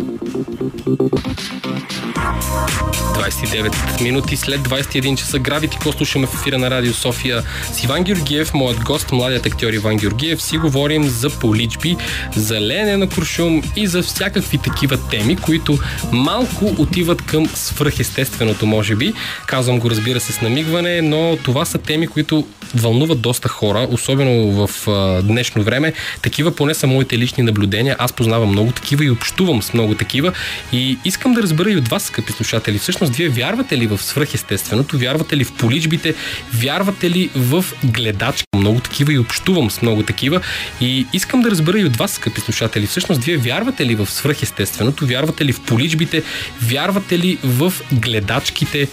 S1: 29 минути след 21 часа Gravity Call слушаме в ефира на Радио София с Иван Георгиев, моят гост, младият актьор Иван Георгиев. Си говорим за поличби, за лене на куршум и за всякакви такива теми, които малко отиват към свръхестественото, може би. Казвам го, разбира се, с намигване, но това са теми, които вълнуват доста хора, особено в а, днешно време. Такива поне са моите лични наблюдения. Аз познавам много такива и общувам общувам с много такива. И искам да разбера и от вас, скъпи слушатели, всъщност вие вярвате ли в свръхестественото, вярвате ли в поличбите, вярвате ли в гледачка? Много такива и общувам с много такива. И искам да разбера и от вас, скъпи слушатели, всъщност вие вярвате ли в свръхестественото, вярвате ли в поличбите, вярвате ли в гледачките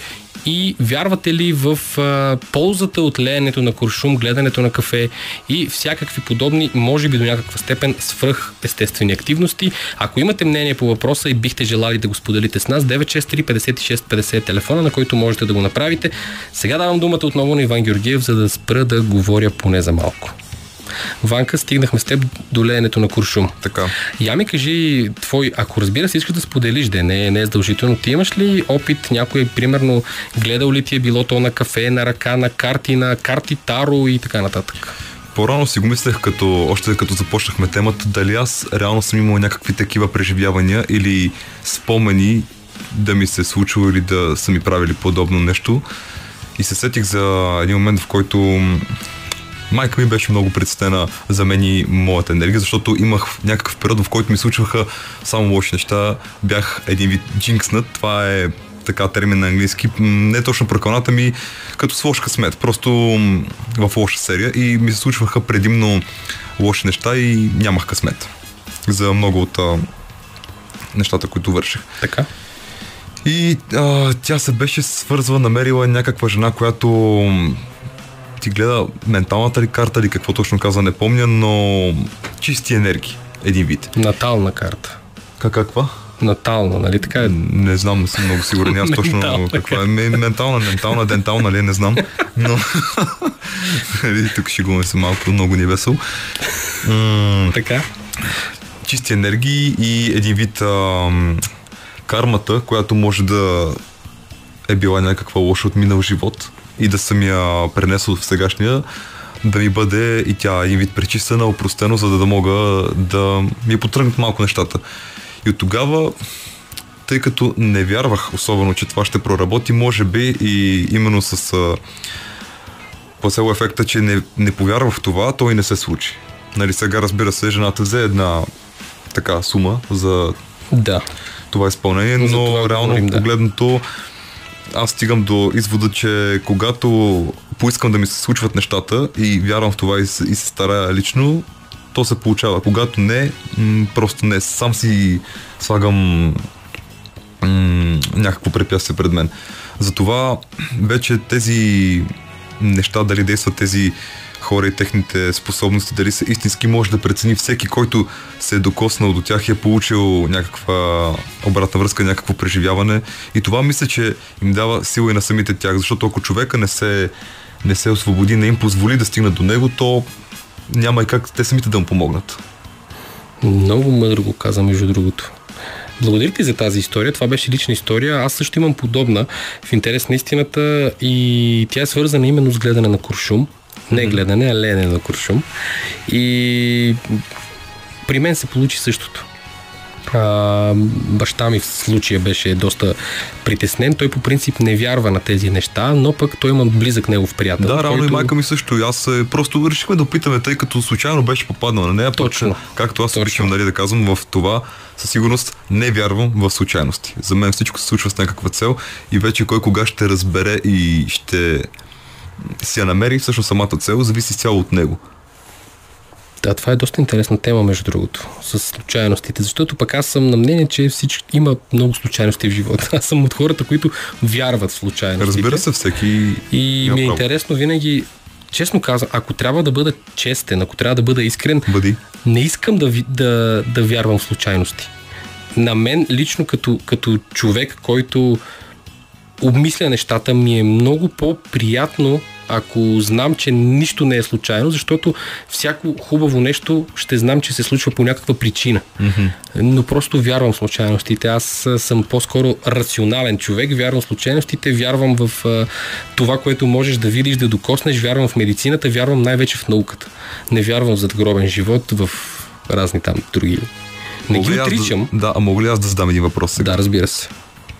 S1: и вярвате ли в а, ползата от леенето на куршум, гледането на кафе и всякакви подобни, може би до някаква степен свръх естествени активности. Ако имате мнение по въпроса и бихте желали да го споделите с нас, 963 56 50 е телефона, на който можете да го направите. Сега давам думата отново на Иван Георгиев, за да спра да говоря поне за малко. Ванка, стигнахме с теб до леенето на куршум.
S5: Така.
S1: Я ми кажи, твой, ако разбира се, искаш да споделиш, да не, не е задължително, ти имаш ли опит, някой, примерно, гледал ли ти е било то на кафе, на ръка, на карти, на карти Таро и така нататък?
S5: По-рано си го мислех, като, още като започнахме темата, дали аз реално съм имал някакви такива преживявания или спомени да ми се е случило или да са ми правили подобно нещо. И се сетих за един момент, в който майка ми беше много предстена за мен и моята енергия, защото имах някакъв период, в който ми случваха само лоши неща. Бях един вид джинкснат. Това е така термин на английски. Не точно прокълната ми, като с лош късмет. Просто в лоша серия и ми се случваха предимно лоши неща и нямах късмет за много от а, нещата, които върших.
S1: Така.
S5: И а, тя се беше свързва, намерила някаква жена, която ти гледа менталната ли карта или какво точно каза, не помня, но чисти енергии, един вид.
S1: Натална карта.
S5: Как, каква?
S1: Натална, нали така е?
S5: Не знам, не съм много сигурен аз точно каква е. Ме- Ментална, ментална, дентална ли, е, не знам. Но Нали, тук шегуваме се малко, много ни е весело.
S1: Така.
S5: чисти енергии и един вид ам, кармата, която може да е била някаква лоша от минал живот и да съм я пренесъл в сегашния, да ми бъде и тя един вид пречистена, опростено, за да, да мога да ми потръгнат малко нещата. И от тогава, тъй като не вярвах особено, че това ще проработи, може би и именно с а, плацебо ефекта, че не, не повярвах в това, той не се случи. Нали, сега разбира се, жената взе една така сума за
S1: Да.
S5: това изпълнение, но
S1: това
S5: реално
S1: говорим, да.
S5: погледнато аз стигам до извода, че когато поискам да ми се случват нещата и вярвам в това и се, и се старая лично, то се получава. Когато не, просто не. Сам си слагам някакво препятствие пред мен. Затова вече тези неща, дали действат тези хора и техните способности, дали са истински, може да прецени всеки, който се е докоснал до тях и е получил някаква обратна връзка, някакво преживяване. И това мисля, че им дава сила и на самите тях, защото ако човека не се, не се освободи, не им позволи да стигнат до него, то няма и как те самите да му помогнат.
S1: Много мъдро го каза, между другото. Благодаря ти за тази история. Това беше лична история. Аз също имам подобна в интерес на истината и тя е свързана именно с гледане на куршум. Не гледане, а лене на куршум. И при мен се получи същото. А, баща ми в случая беше доста притеснен. Той по принцип не вярва на тези неща, но пък той има близък негов приятел.
S5: Да, равно
S1: който...
S5: и майка ми също. Аз просто решихме да опитаме, тъй като случайно беше попаднал на нея. пък,
S1: Точно.
S5: както аз обичам нали, да казвам, в това със сигурност не вярвам в случайности. За мен всичко се случва с някаква цел и вече кой кога ще разбере и ще си я намери всъщност самата цел, зависи цяло от него.
S1: Да, това е доста интересна тема, между другото, с случайностите, защото пък аз съм на мнение, че всички, има много случайности в живота. Аз съм от хората, които вярват в случайностите.
S5: Разбира се, всеки
S1: И ми е
S5: право.
S1: интересно винаги, честно казвам, ако трябва да бъда честен, ако трябва да бъда искрен,
S5: Бъди.
S1: не искам да, да, да вярвам в случайности. На мен лично като, като човек, който обмисля нещата, ми е много по-приятно, ако знам, че нищо не е случайно, защото всяко хубаво нещо ще знам, че се случва по някаква причина. Mm-hmm. Но просто вярвам в случайностите. Аз съм по-скоро рационален човек, вярвам в случайностите, вярвам в а, това, което можеш да видиш, да докоснеш, вярвам в медицината, вярвам най-вече в науката. Не вярвам в задгробен живот, в разни там други. Не ги
S5: Мога аз
S1: отричам.
S5: Да, да, а мога ли аз да задам един въпрос сега?
S1: Да, разбира се.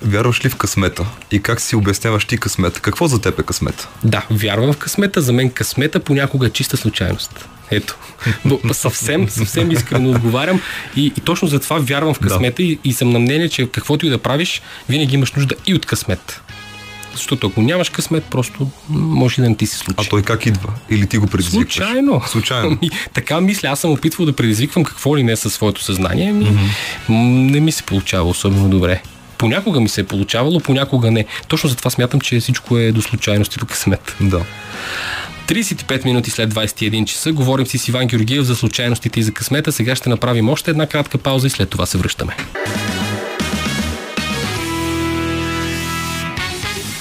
S5: Вярваш ли в късмета? И как си обясняваш ти късмета? Какво за теб е късмет?
S1: Да, вярвам в късмета. За мен късмета понякога е чиста случайност. Ето. Бо- съвсем, съвсем искрено отговарям и, и точно за това вярвам в късмета и, и съм на мнение, че каквото и да правиш, винаги имаш нужда и от късмет. Защото ако нямаш късмет, просто може да не ти се случи.
S5: А той как идва? Или ти го предизвикваш?
S1: Случайно.
S5: Случайно.
S1: Ами, така мисля, аз съм опитвал да предизвиквам какво ли не със своето съзнание. Ами, м- не ми се получава особено добре. Понякога ми се е получавало, понякога не. Точно затова смятам, че всичко е до случайност и до късмет.
S5: Да.
S1: 35 минути след 21 часа говорим си с Иван Георгиев за случайностите и за късмета. Сега ще направим още една кратка пауза и след това се връщаме.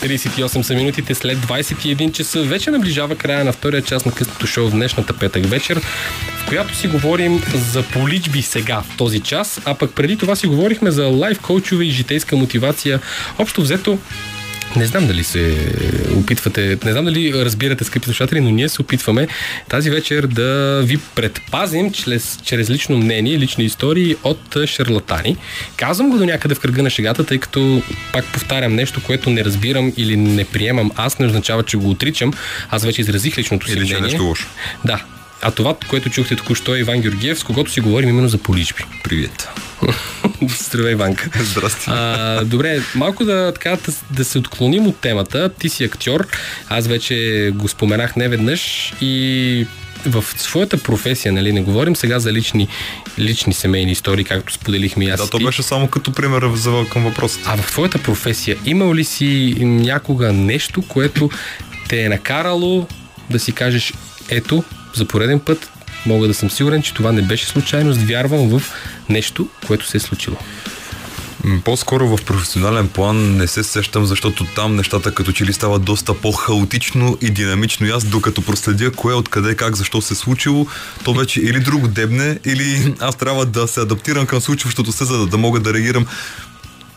S1: 38 са минутите след 21 часа. Вече наближава края на втория част на късното шоу в днешната петък вечер, в която си говорим за поличби сега в този час, а пък преди това си говорихме за лайф коучове и житейска мотивация. Общо взето, не знам дали се опитвате, не знам дали разбирате, скъпи слушатели, но ние се опитваме тази вечер да ви предпазим чрез, чрез лично мнение, лични истории от шарлатани. Казвам го до някъде в кръга на шегата, тъй като пак повтарям нещо, което не разбирам или не приемам. Аз не означава, че го отричам. Аз вече изразих личното си
S5: Или че е
S1: мнение.
S5: нещо лошо.
S1: Да. А това, което чухте току-що е Иван Георгиев, с когото си говорим именно за поличби.
S5: Привет.
S1: Здравей, Иванка.
S5: Здрасти.
S1: А, добре, малко да, така, да, да се отклоним от темата. Ти си актьор, аз вече го споменах не веднъж и в своята професия, нали, не говорим сега за лични, лични семейни истории, както споделихме аз
S5: Да, то беше само като пример за, към въпросът.
S1: А в твоята професия имал ли си някога нещо, което те е накарало да си кажеш, ето, за пореден път мога да съм сигурен, че това не беше случайност, вярвам в нещо, което се е случило.
S5: По-скоро в професионален план не се сещам, защото там нещата като че ли стават доста по-хаотично и динамично. И аз докато проследя кое, откъде, как, защо се е случило, то вече или друго дебне, или аз трябва да се адаптирам към случващото се, за да, да мога да реагирам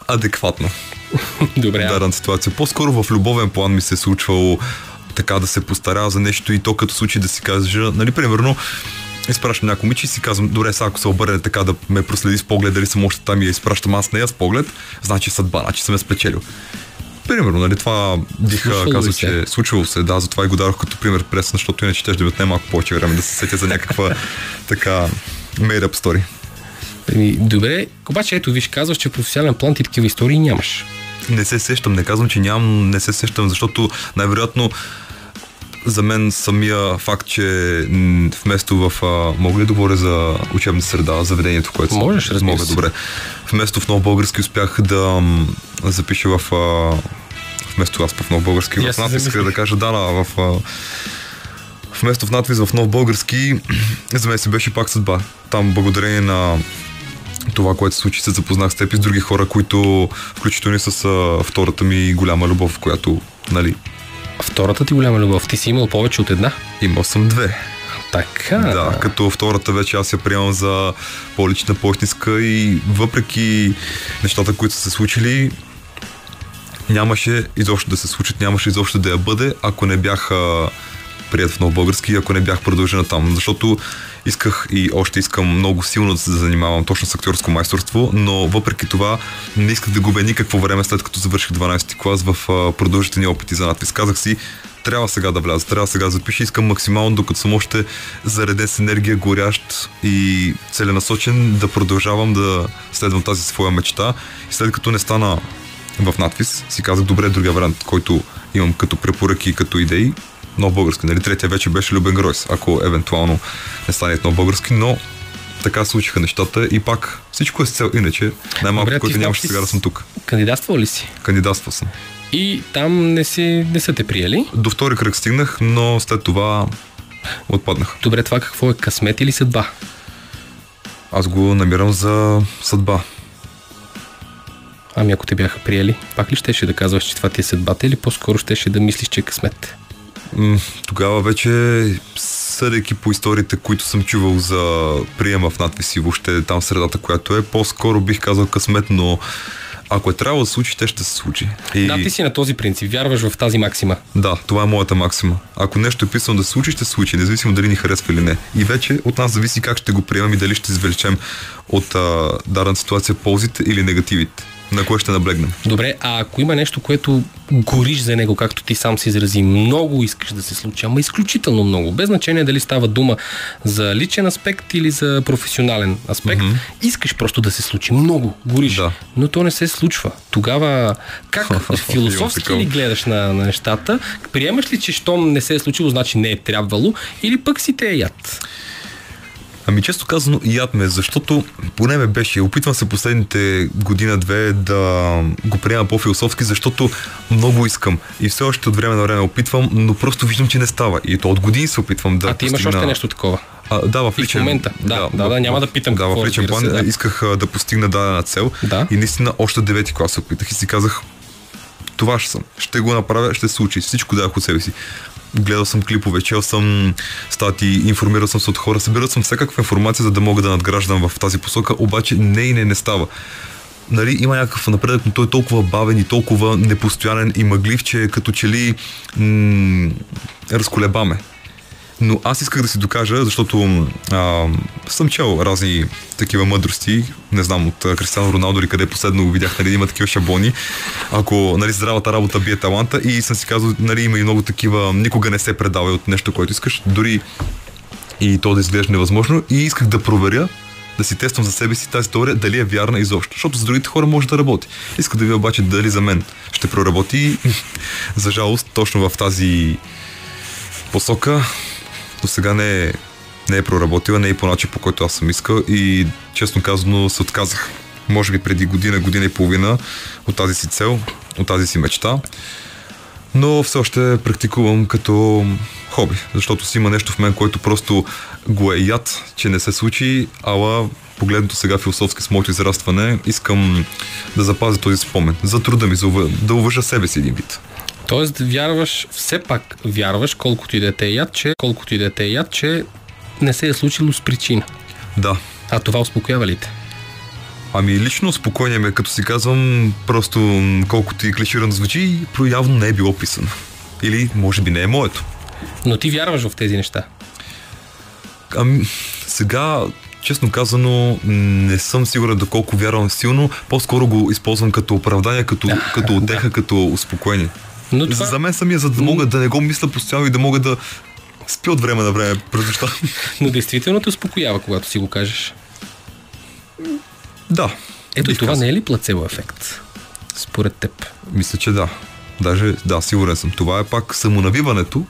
S5: адекватно
S1: Добре,
S5: дадена ситуация. По-скоро в любовен план ми се е случвало така да се постаря за нещо и то като случай да си кажа, нали, примерно, изпращам някой момиче и си казвам, добре, сега ако се обърне така да ме проследи с поглед, дали съм още там и я изпращам аз нея с поглед, значи съдба, значи съм я спечелил. Примерно, нали, това бих
S1: Случвало
S5: а,
S1: ли
S5: казал, че е случвало се, да, затова и го дадох като пример пресен, защото иначе ще да ми отнеме малко повече време да се сетя за някаква така made up story.
S1: Еми, добре, обаче ето виж, казваш, че в професионален план ти такива истории нямаш.
S5: Не се сещам, не казвам, че нямам, не се сещам, защото най-вероятно за мен самия факт, че вместо в... А, мога ли да говоря за учебна среда, заведението, което?
S1: Можеш, разбира
S5: Мога,
S1: се.
S5: добре. Вместо в нов български успях да запиша в... А, вместо аз в нов български,
S1: аз
S5: в исках да кажа да, да, в... А, вместо в надпис в нов български, за мен си беше пак съдба. Там благодарение на това, което се случи, се запознах с теб и с други хора, които включително и с а, втората ми голяма любов, която, нали,
S1: Втората ти голяма любов, ти си имал повече от една.
S5: имал съм две.
S1: Така.
S5: Да, като втората вече аз я приемам за по-лична, по-истинска и въпреки нещата, които са се случили, нямаше изобщо да се случат, нямаше изобщо да я бъде, ако не бях прият в нов български, ако не бях продължена там. Защото исках и още искам много силно да се занимавам точно с актьорско майсторство, но въпреки това не исках да губя никакво време след като завърших 12 ти клас в продължителни опити за надпис. Казах си, трябва сега да вляза, трябва сега да запиша, искам максимално, докато съм още зареден с енергия, горящ и целенасочен да продължавам да следвам тази своя мечта. И след като не стана в надпис, си казах, добре, другия вариант, който имам като препоръки и като идеи, нов български. Нали? Третия вече беше Любен Гройс, ако евентуално не стане нов български, но така се случиха нещата и пак всичко е с цел. Иначе, най-малко,
S1: в
S5: нямаше сега да съм тук.
S1: Кандидатствал ли си?
S5: Кандидатствал съм.
S1: И там не, си, не са те приели.
S5: До втори кръг стигнах, но след това отпаднах.
S1: Добре, това какво е късмет или съдба?
S5: Аз го намирам за съдба.
S1: Ами ако те бяха приели, пак ли щеше да казваш, че това ти е съдбата или по-скоро щеше да мислиш, че е късмет?
S5: Тогава вече, съдейки по историите, които съм чувал за приема в надписи, въобще там средата, която е, по-скоро бих казал късмет, но ако е трябвало да се случи, те ще се случи. И...
S1: Да, ти си на този принцип, вярваш в тази максима.
S5: Да, това е моята максима. Ако нещо е писано да се случи, ще се случи, независимо дали ни харесва или не. И вече от нас зависи как ще го приемем и дали ще извлечем от а, дадена ситуация ползите или негативите. На кое ще наблегнем.
S1: Добре, а ако има нещо, което гориш за него, както ти сам се изрази, много искаш да се случи, ама изключително много, без значение дали става дума за личен аспект или за професионален аспект, mm-hmm. искаш просто да се случи. Много гориш,
S5: Да.
S1: но то не се случва. Тогава как философски ли гледаш на, на нещата? Приемаш ли, че щом не се е случило, значи не е трябвало или пък си те е яд?
S5: Ами често казано яд ме, защото поне ме беше. Опитвам се последните година-две да го приема по-философски, защото много искам. И все още от време на време опитвам, но просто виждам, че не става. И то от години се опитвам да
S1: а ти имаш
S5: постигна-
S1: още нещо такова.
S5: А, да, в
S1: И в
S5: личен...
S1: момента. Да, да, да, няма да питам
S5: Да,
S1: какво,
S5: в личен план
S1: се, да.
S5: исках да постигна дадена цел.
S1: Да.
S5: И наистина още от девети клас се опитах и си казах, това ще съм. Ще го направя, ще се случи. Всичко дадах от себе си. Гледал съм клипове, чел съм статии, информирал съм се от хора, събирал съм всякаква информация, за да мога да надграждам в тази посока, обаче не и не, не става. Нали, има някакъв напредък, но той е толкова бавен и толкова непостоянен и мъглив, че като че ли м- разколебаме. Но аз исках да си докажа, защото а, съм чел разни такива мъдрости, не знам, от Кристиано Роналдо или къде последно го видях, нали, има такива шаблони. Ако нали, здравата работа бие таланта и съм си казал, нали, има и много такива, никога не се предавай от нещо, което искаш, дори и то да изглежда невъзможно. И исках да проверя, да си тествам за себе си тази теория, дали е вярна изобщо. Защото за другите хора може да работи. Исках да ви обаче дали за мен ще проработи. За жалост, точно в тази посока до сега не е, не е проработила, не е по начин, по който аз съм искал и честно казано се отказах. Може би преди година, година и половина от тази си цел, от тази си мечта. Но все още практикувам като хоби, защото си има нещо в мен, което просто го е яд, че не се случи, ала погледнато сега философски с моето израстване, искам да запазя този спомен за труда ми, за да уважа себе си един вид.
S1: Тоест, вярваш, все пак вярваш, колкото и да те е яд, че, колкото и да те е яд, че не се е случило с причина.
S5: Да,
S1: А това успокоява ли те?
S5: Ами лично спокойния ме, като си казвам, просто колкото и клиширано звучи, про- явно не е било писано. Или може би не е моето.
S1: Но ти вярваш в тези неща.
S5: Ами сега, честно казано, не съм сигурен доколко вярвам силно. По-скоро го използвам като оправдание, като, като отеха, като успокоение.
S1: Но
S5: Това... За мен самия, за да мога да не го мисля постоянно и да мога да спи от време на време през нощта.
S1: но действително те успокоява, когато си го кажеш.
S5: да.
S1: Ето това
S5: казал.
S1: не е ли плацебо ефект? Според теб.
S5: Мисля, че да. Даже, да, сигурен съм. Това е пак самонавиването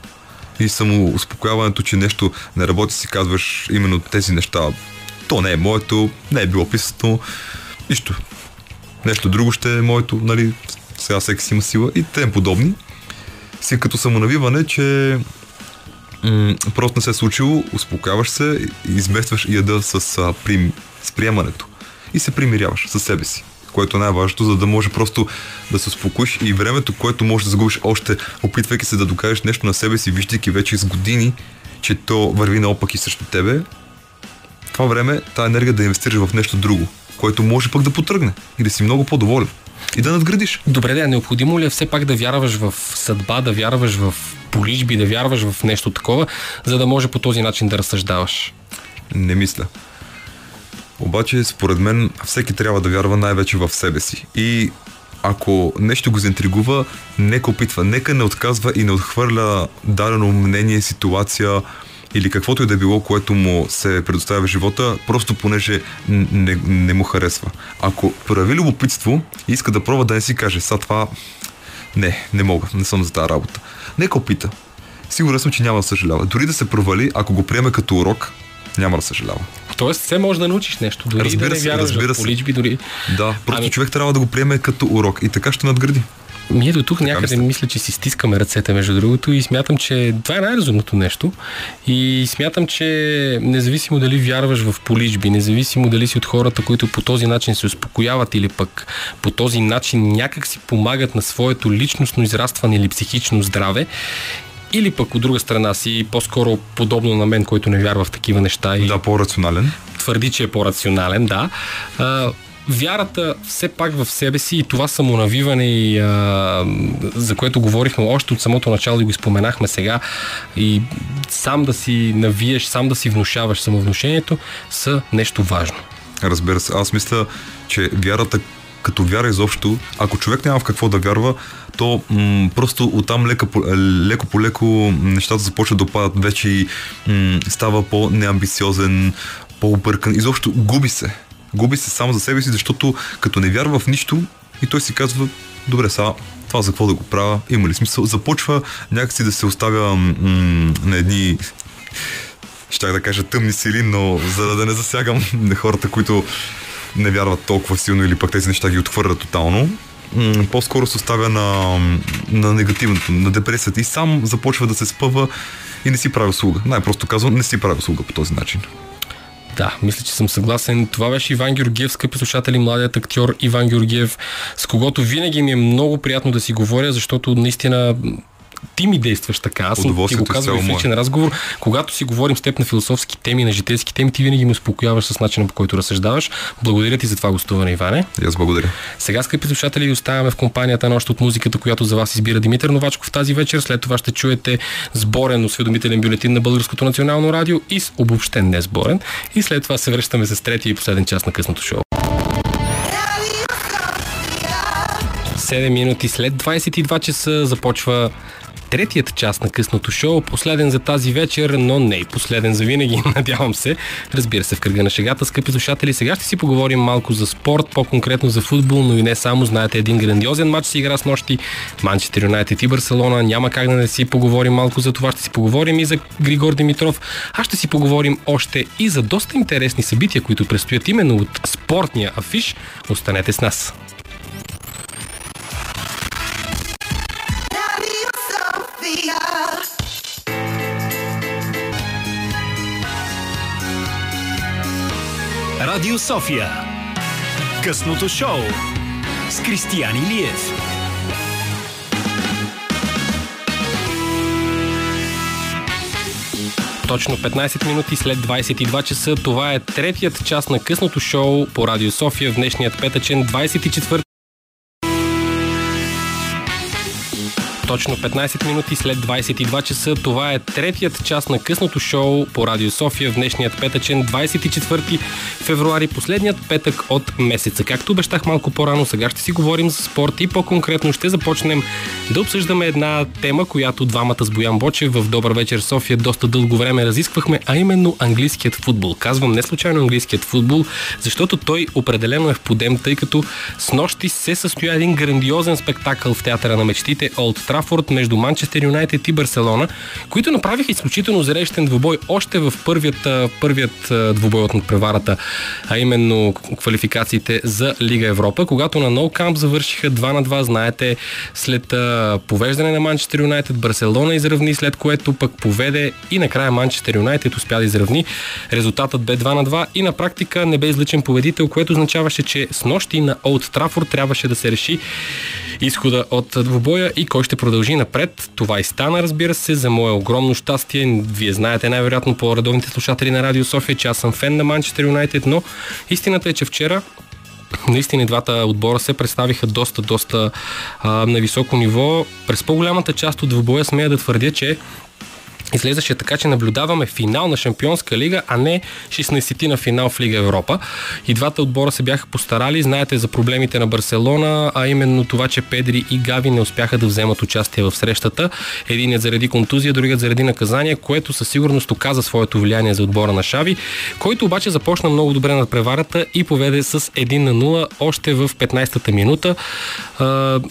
S5: и самоуспокояването, че нещо не работи, си казваш именно тези неща. То не е моето, не е било писано, нищо. Нещо друго ще е моето, нали, сега всеки си има сила и тем подобни. Си като самонавиване, че м- просто не се е случило, успокояваш се, изместваш яда с, а, прим, с приемането и се примиряваш със себе си, което е най-важното, за да може просто да се успокоиш и времето, което можеш да загубиш още, опитвайки се да докажеш нещо на себе си, виждайки вече с години, че то върви наопаки срещу тебе, това време, тази енергия да инвестираш в нещо друго, което може пък да потръгне и да си много по-доволен и да надградиш.
S1: Добре, да, необходимо ли е все пак да вярваш в съдба, да вярваш в полижби, да вярваш в нещо такова, за да може по този начин да разсъждаваш?
S5: Не мисля. Обаче, според мен, всеки трябва да вярва най-вече в себе си. И ако нещо го заинтригува, нека опитва, нека не отказва и не отхвърля дадено мнение, ситуация или каквото и да било, което му се предоставя в живота, просто понеже не, не му харесва. Ако прояви любопитство и иска да пробва да не си каже, са това не, не мога, не съм за тази работа. Нека опита. Сигурен съм, че няма да съжалява. Дори да се провали, ако го приеме като урок, няма да съжалява.
S1: Тоест, все може да научиш нещо, дори
S5: Разбира
S1: да не
S5: се,
S1: вярваш
S5: разбира
S1: в поличби, дори...
S5: Да, просто
S1: Ами-
S5: човек трябва да го приеме като урок и така ще надгради.
S1: Ние до тук някъде
S5: мисля.
S1: мисля, че си стискаме ръцете, между другото, и смятам, че това е най-разумното нещо. И смятам, че независимо дали вярваш в поличби, независимо дали си от хората, които по този начин се успокояват или пък по този начин някак си помагат на своето личностно израстване или психично здраве, или пък от друга страна си по-скоро подобно на мен, който не вярва в такива неща и
S5: Да, по-рационален.
S1: твърди, че е по-рационален, да. Вярата все пак в себе си и това самонавиване, и, а, за което говорихме още от самото начало и го споменахме сега, и сам да си навиеш, сам да си внушаваш самовнушението, са нещо важно.
S5: Разбира се, аз мисля, че вярата като вяра изобщо, ако човек няма в какво да вярва, то м- просто оттам лека, леко по леко нещата започват да опадат вече и м- става по-неамбициозен, по-объркан. Изобщо губи се. Губи се само за себе си, защото като не вярва в нищо и той си казва, добре, сега това за какво да го правя, има ли смисъл? Започва някакси да се оставя м- на едни щях да кажа тъмни сили, но за да не засягам на хората, които не вярват толкова силно или пък тези неща ги отхвърлят тотално, по-скоро се оставя на, на негативното, на депресията и сам започва да се спъва и не си прави услуга. Най-просто казвам, не си прави услуга по този начин.
S1: Да, мисля, че съм съгласен. Това беше Иван Георгиев, скъпи слушатели, младият актьор Иван Георгиев, с когото винаги ми е много приятно да си говоря, защото наистина ти ми действаш така. Аз съм ти го казвам в личен разговор. Когато си говорим с теб на философски теми, на житейски теми, ти винаги ме успокояваш с начина по който разсъждаваш. Благодаря ти за това гостуване, Иване.
S5: И аз благодаря.
S1: Сега, скъпи слушатели, оставяме в компанията на още от музиката, която за вас избира Димитър Новачков тази вечер. След това ще чуете сборен осведомителен бюлетин на Българското национално радио и с обобщен не сборен. И след това се връщаме с третия и последен час на късното шоу. 7 минути след 22 часа започва третият част на късното шоу, последен за тази вечер, но не и последен за винаги, надявам се. Разбира се, в кръга на шегата, скъпи слушатели, сега ще си поговорим малко за спорт, по-конкретно за футбол, но и не само. Знаете, един грандиозен матч се игра с нощи. Манчестър Юнайтед и Барселона. Няма как да не си поговорим малко за това. Ще си поговорим и за Григор Димитров. А ще си поговорим още и за доста интересни събития, които предстоят именно от спортния афиш. Останете с нас.
S2: Радио София. Късното шоу с Кристиян Илиев.
S1: Точно 15 минути след 22 часа. Това е третият част на късното шоу по Радио София в днешният петъчен 24 Точно 15 минути след 22 часа. Това е третият част на късното шоу по Радио София в днешният петъчен 24 февруари, последният петък от месеца. Както обещах малко по-рано, сега ще си говорим за спорт и по-конкретно ще започнем да обсъждаме една тема, която двамата с Боян Бочев в Добър вечер София доста дълго време разисквахме, а именно английският футбол. Казвам не случайно английският футбол, защото той определено е в подем, тъй като с нощи се състоя един грандиозен спектакъл в театъра на мечтите Олд Трафорд между Манчестър Юнайтед и Барселона, които направиха изключително зрелищен двубой още в първият, първият двубой от надпреварата, а именно квалификациите за Лига Европа, когато на Ноу Камп завършиха 2 на 2, знаете, след повеждане на Манчестър Юнайтед, Барселона изравни, след което пък поведе и накрая Манчестър Юнайтед успя да изравни. Резултатът бе 2 на 2 и на практика не бе излъчен победител, което означаваше, че с нощи на Олд Трафорд трябваше да се реши изхода от двубоя и кой ще напред. Това и стана, разбира се, за мое огромно щастие. Вие знаете най-вероятно по редовните слушатели на Радио София, че аз съм фен на Манчестър Юнайтед, но истината е, че вчера Наистина двата отбора се представиха доста, доста а, на високо ниво. През по-голямата част от двубоя смея да твърдя, че Излезаше така, че наблюдаваме финал на Шампионска лига, а не 16-ти на финал в Лига Европа. И двата отбора се бяха постарали. Знаете за проблемите на Барселона, а именно това, че Педри и Гави не успяха да вземат участие в срещата. Единият заради контузия, другият заради наказание, което със сигурност оказа своето влияние за отбора на Шави, който обаче започна много добре на преварата и поведе с 1 на 0 още в 15-та минута.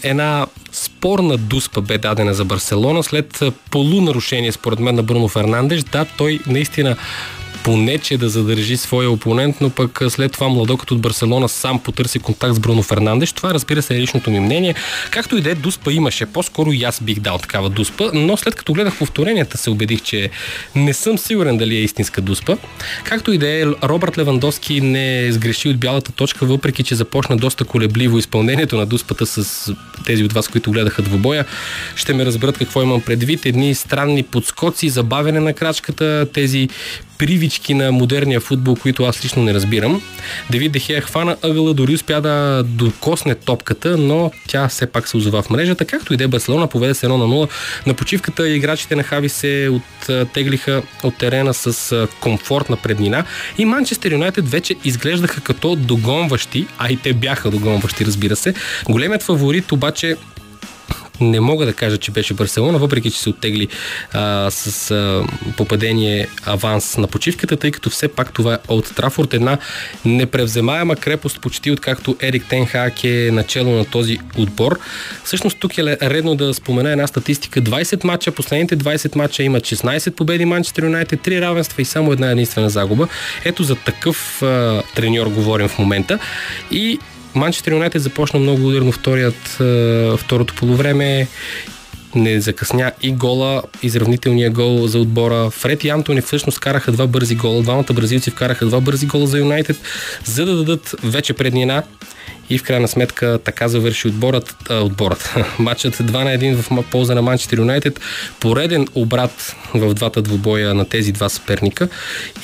S1: Една спорна дуспа бе дадена за Барселона след полунарушение според мен на Бруно Фернандеш. Да, той наистина поне, че да задържи своя опонент, но пък след това младокът от Барселона сам потърси контакт с Бруно Фернандеш. Това разбира се е личното ми мнение. Както и да е, дуспа имаше. По-скоро и аз бих дал такава дуспа, но след като гледах повторенията се убедих, че не съм сигурен дали е истинска дуспа. Както и да е, Робърт Левандовски не сгреши от бялата точка, въпреки че започна доста колебливо изпълнението на дуспата с тези от вас, които гледаха двобоя. Ще ме разберат какво имам предвид. Едни странни подскоци, забавяне на крачката, тези привички на модерния футбол, които аз лично не разбирам. Давид Дехея хвана ъгъла, дори успя да докосне топката, но тя все пак се озова в мрежата. Както и де Барселона поведе се 1 на 0. На почивката играчите на Хави се оттеглиха от терена с комфортна преднина и Манчестър Юнайтед вече изглеждаха като догонващи, а и те бяха догонващи, разбира се. Големият фаворит обаче не мога да кажа, че беше Барселона, въпреки че се оттегли а, с а, попадение аванс на почивката, тъй като все пак това е от Трафорд, една непревземаема крепост, почти откакто Ерик Тенхак е начало на този отбор. Всъщност тук е редно да спомена една статистика. 20 мача, последните 20 мача имат 16 победи Манчестър Юнайтед, 3 равенства и само една единствена загуба. Ето за такъв а, треньор говорим в момента. И Манчестър Юнайтед започна много ударно вторият, е, второто полувреме не закъсня и гола, изравнителния гол за отбора. Фред и Антони всъщност караха два бързи гола. Двамата бразилци вкараха два бързи гола за Юнайтед, за да дадат вече преднина и в крайна сметка така завърши отборът, а, отборът. Матчът 2 на 1 в полза на Манчестър Юнайтед. Пореден обрат в двата двубоя на тези два съперника.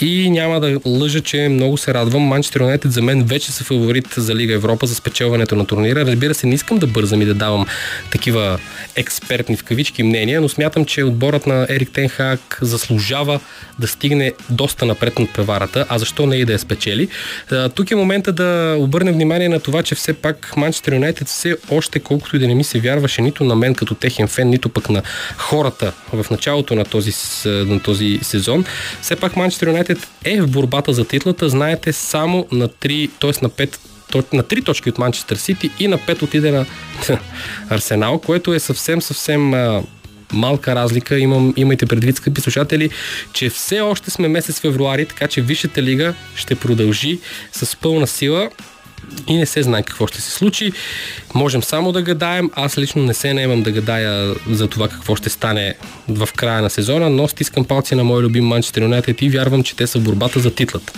S1: И няма да лъжа, че много се радвам. Манчестър Юнайтед за мен вече са фаворит за Лига Европа за спечелването на турнира. Разбира се, не искам да бързам и да давам такива експертни в кавички мнения, но смятам, че отборът на Ерик Тенхак заслужава да стигне доста напред над преварата, а защо не и да я спечели. Тук е момента да обърнем внимание на това, че все пак Манчестър Юнайтед все още, колкото и да не ми се вярваше нито на мен като техен фен, нито пък на хората в началото на този, на този сезон, все пак Манчестър Юнайтед е в борбата за титлата, знаете, само на 3, т.е. на 5 на 3 точки от Манчестър Сити и на 5 отиде на Арсенал, което е съвсем, съвсем малка разлика. Имам, имайте предвид, скъпи слушатели, че все още сме месец февруари, така че Висшата лига ще продължи с пълна сила и не се знае какво ще се случи. Можем само да гадаем. Аз лично не се наемам да гадая за това какво ще стане в края на сезона, но стискам палци на мой любим Манчестър Юнайтед и вярвам, че те са в борбата за титлата.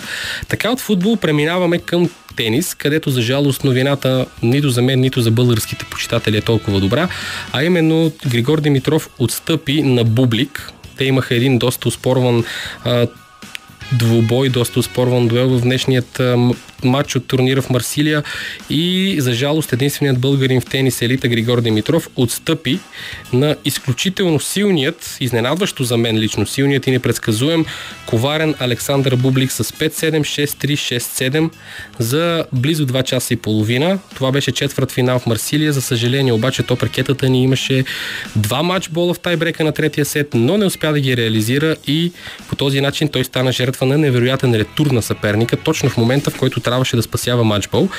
S1: Така от футбол преминаваме към тенис, където за жалост новината нито за мен, нито за българските почитатели е толкова добра, а именно Григор Димитров отстъпи на Бублик. Те имаха един доста успорван двубой, доста успорван дуел в днешният матч от турнира в Марсилия и за жалост единственият българин в тенис елита Григор Димитров отстъпи на изключително силният, изненадващо за мен лично силният и непредсказуем коварен Александър Бублик с 5-7, 6-3, 6-7 за близо 2 часа и половина. Това беше четвърт финал в Марсилия. За съжаление обаче то паркетата ни имаше два матчбола в тайбрека на третия сет, но не успя да ги реализира и по този начин той стана жертва на невероятен ретур на съперника, точно в момента в който трябваше да спасява матчбол.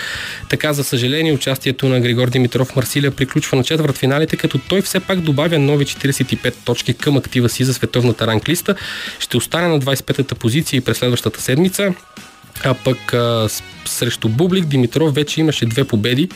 S1: Така, за съжаление, участието на Григор Димитров Марсилия приключва на четвърт финалите, като той все пак добавя нови 45 точки към актива си за световната ранглиста. Ще остане на 25-та позиция и през следващата седмица. А пък а, срещу Бублик Димитров вече имаше две победи,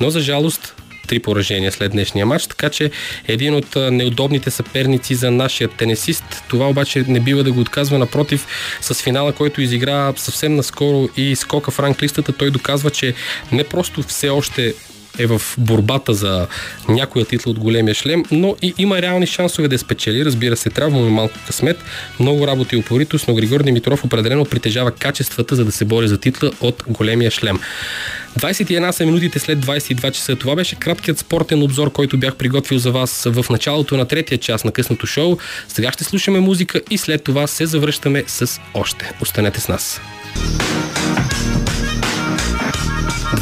S1: но за жалост три поражения след днешния матч, така че един от неудобните съперници за нашия тенесист. Това обаче не бива да го отказва, напротив, с финала, който изигра съвсем наскоро и скока в ранглистата, той доказва, че не просто все още е в борбата за някоя титла от големия шлем, но и има реални шансове да я спечели. Разбира се, трябва му малко късмет, много работа и упоритост, но Григор Димитров определено притежава качествата, за да се бори за титла от големия шлем. 21 са минутите след 22 часа. Това беше краткият спортен обзор, който бях приготвил за вас в началото на третия час на късното шоу. Сега ще слушаме музика и след това се завръщаме с още. Останете с нас.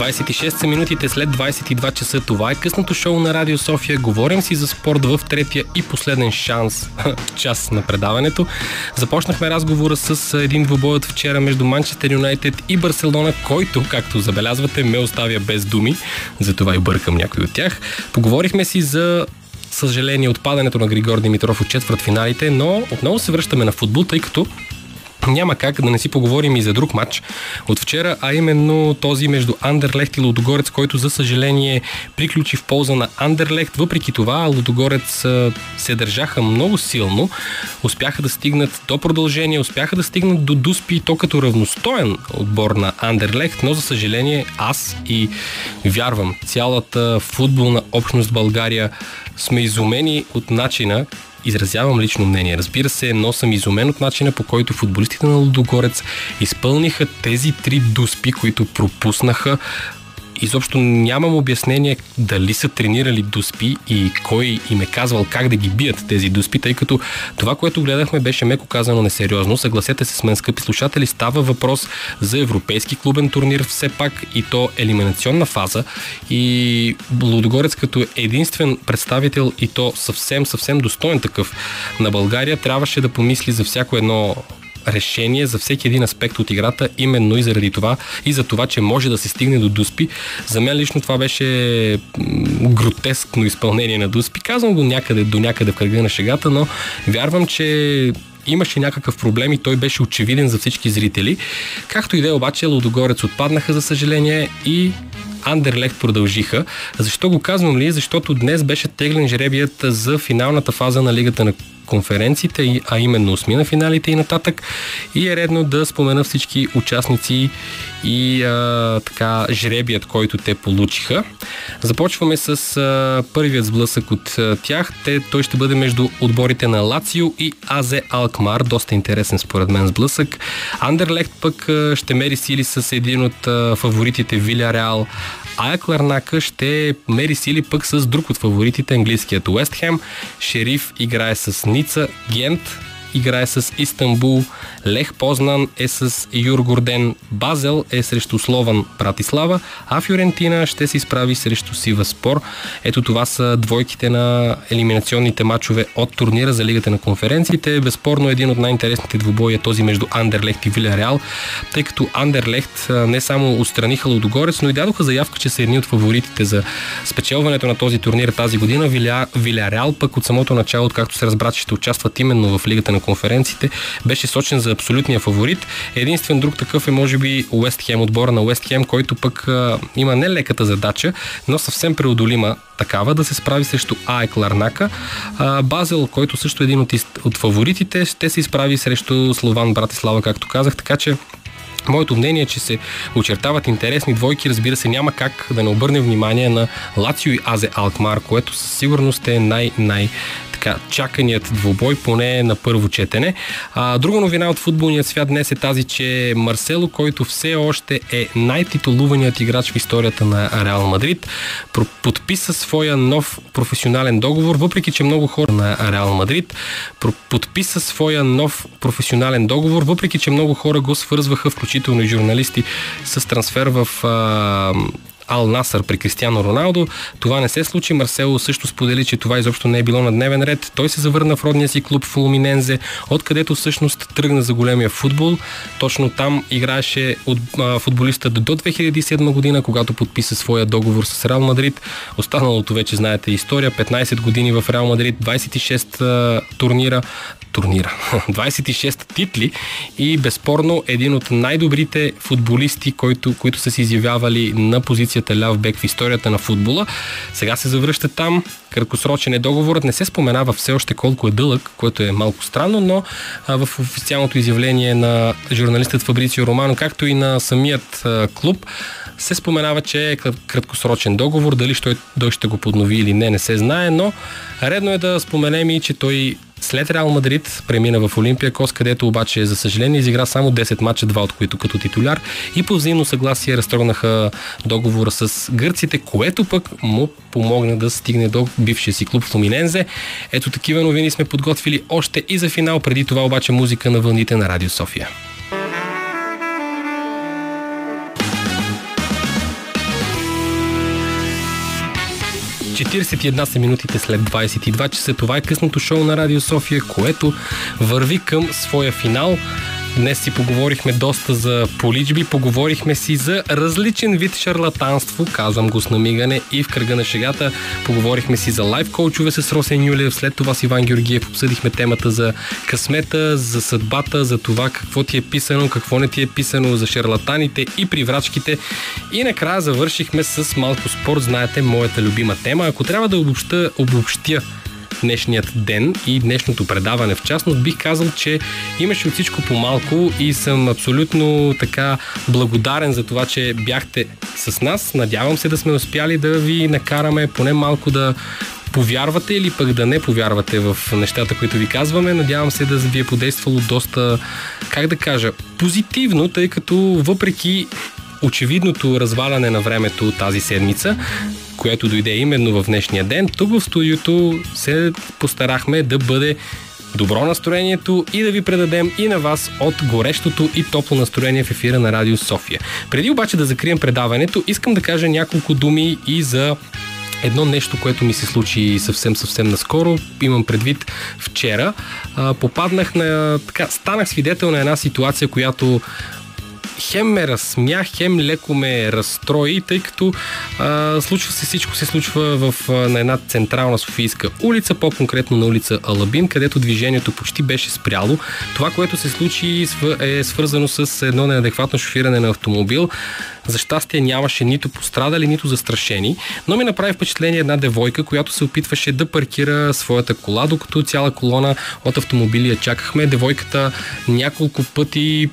S1: 26 са минутите след 22 часа. Това е късното шоу на Радио София. Говорим си за спорт в третия и последен шанс час на предаването. Започнахме разговора с един двубой вчера между Манчестър Юнайтед и Барселона, който, както забелязвате, ме оставя без думи. Затова и бъркам някой от тях. Поговорихме си за съжаление отпадането на Григор Димитров от четвърт финалите, но отново се връщаме на футбол, тъй като няма как да не си поговорим и за друг матч от вчера, а именно този между Андерлехт и Лудогорец, който за съжаление приключи в полза на Андерлехт. Въпреки това Лудогорец се държаха много силно, успяха да стигнат до продължение, успяха да стигнат до Дуспи, то като равностоен отбор на Андерлехт, но за съжаление аз и вярвам цялата футболна общност в България сме изумени от начина изразявам лично мнение. Разбира се, но съм изумен от начина по който футболистите на Лудогорец изпълниха тези три дуспи, които пропуснаха изобщо нямам обяснение дали са тренирали дуспи и кой им е казвал как да ги бият тези дуспи, тъй като това, което гледахме, беше меко казано несериозно. Съгласете се с мен, скъпи слушатели, става въпрос за европейски клубен турнир все пак и то елиминационна фаза и Лудогорец като единствен представител и то съвсем, съвсем достоен такъв на България трябваше да помисли за всяко едно решение за всеки един аспект от играта, именно и заради това, и за това, че може да се стигне до Дуспи. За мен лично това беше гротескно изпълнение на Дуспи. Казвам го някъде, до някъде в кръга на шегата, но вярвам, че имаше някакъв проблем и той беше очевиден за всички зрители. Както и да е, обаче, Лудогорец отпаднаха, за съжаление, и Андерлехт продължиха. Защо го казвам ли? Защото днес беше теглен жребият за финалната фаза на Лигата на конференциите, а именно осмина финалите и нататък. И е редно да спомена всички участници и а, така жребият, който те получиха. Започваме с а, първият сблъсък от а, тях. Те, той ще бъде между отборите на Лацио и Азе Алкмар. Доста интересен според мен сблъсък. Андерлехт пък а, ще мери сили с един от а, фаворитите Виля Реал. Ая Кларнака ще мери сили пък с друг от фаворитите, английският Уест Хем. Шериф играе с Ница, Гент играе с Истанбул, Лех Познан е с Юргорден, Базел е срещу Слован Братислава, а Фюрентина ще се изправи срещу Сива Спор. Ето това са двойките на елиминационните матчове от турнира за Лигата на конференциите. Безспорно един от най-интересните двубои е този между Андерлехт и Виляреал, тъй като Андерлехт не само отстраниха Лудогорец, но и дадоха заявка, че са едни от фаворитите за спечелването на този турнир тази година. Виля, пък от самото начало, откакто се разбра, че ще участват именно в Лигата на конференциите, беше сочен за абсолютния фаворит. Единствен друг такъв е може би Уест Хем, отбора на Уест Хем, който пък а, има не леката задача, но съвсем преодолима такава да се справи срещу Аек Ларнака. А, Базел, който също е един от, от фаворитите, ще се изправи срещу Слован Братислава, както казах, така че Моето мнение е, че се очертават интересни двойки. Разбира се, няма как да не обърнем внимание на Лацио и Азе Алкмар, което със сигурност е най-най така, чаканият двубой, поне на първо четене. А, друга новина от футболния свят днес е тази, че Марсело, който все още е най-титулуваният играч в историята на Реал Мадрид, подписа своя нов професионален договор, въпреки че много хора на Реал Мадрид подписа своя нов професионален договор, въпреки че много хора го свързваха, включително и журналисти, с трансфер в а, Ал Насър при Кристиано Роналдо. Това не се случи. Марсело също сподели, че това изобщо не е било на дневен ред. Той се завърна в родния си клуб в Луминензе, откъдето всъщност тръгна за големия футбол. Точно там играеше от а, футболиста до 2007 година, когато подписа своя договор с Реал Мадрид. Останалото вече знаете история. 15 години в Реал Мадрид, 26 а, турнира, турнира. 26 титли и безспорно един от най-добрите футболисти, които, които са се изявявали на позицията ляв бек в историята на футбола. Сега се завръща там. Краткосрочен е договорът. Не се споменава все още колко е дълъг, което е малко странно, но в официалното изявление на журналистът Фабрицио Романо, както и на самият клуб, се споменава, че е краткосрочен договор. Дали той, той ще го поднови или не, не се знае, но редно е да споменем и, че той след Реал Мадрид премина в Олимпия Кос, където обаче, за съжаление, изигра само 10 мача, два от които като титуляр и по взаимно съгласие разтрогнаха договора с гърците, което пък му помогна да стигне до бившия си клуб Флуминензе. Ето такива новини сме подготвили още и за финал, преди това обаче музика на вълните на Радио София. 41 са минутите след 22 часа. Това е късното шоу на Радио София, което върви към своя финал. Днес си поговорихме доста за поличби, поговорихме си за различен вид шарлатанство, казвам го с намигане и в кръга на шегата. Поговорихме си за лайф коучове с Росен Юлев, след това с Иван Георгиев обсъдихме темата за късмета, за съдбата, за това какво ти е писано, какво не ти е писано, за шарлатаните и приврачките. И накрая завършихме с малко спорт, знаете, моята любима тема. Ако трябва да обобща, обобщя днешният ден и днешното предаване. В частност бих казал, че имаше от всичко по-малко и съм абсолютно така благодарен за това, че бяхте с нас. Надявам се да сме успяли да ви накараме поне малко да повярвате или пък да не повярвате в нещата, които ви казваме. Надявам се да ви е подействало доста, как да кажа, позитивно, тъй като въпреки очевидното разваляне на времето тази седмица, което дойде именно в днешния ден, тук в студиото се постарахме да бъде добро настроението и да ви предадем и на вас от горещото и топло настроение в ефира на Радио София. Преди обаче да закрием предаването, искам да кажа няколко думи и за едно нещо, което ми се случи съвсем съвсем наскоро, имам предвид вчера, попаднах на, така, станах свидетел на една ситуация, която хем ме разсмя, хем леко ме разстрои, тъй като а, случва се всичко се случва в, а, на една централна Софийска улица, по-конкретно на улица Алабин, където движението почти беше спряло. Това, което се случи е свързано с едно неадекватно шофиране на автомобил. За щастие нямаше нито пострадали, нито застрашени, но ми направи впечатление една девойка, която се опитваше да паркира своята кола, докато цяла колона от автомобили я чакахме. Девойката няколко пъти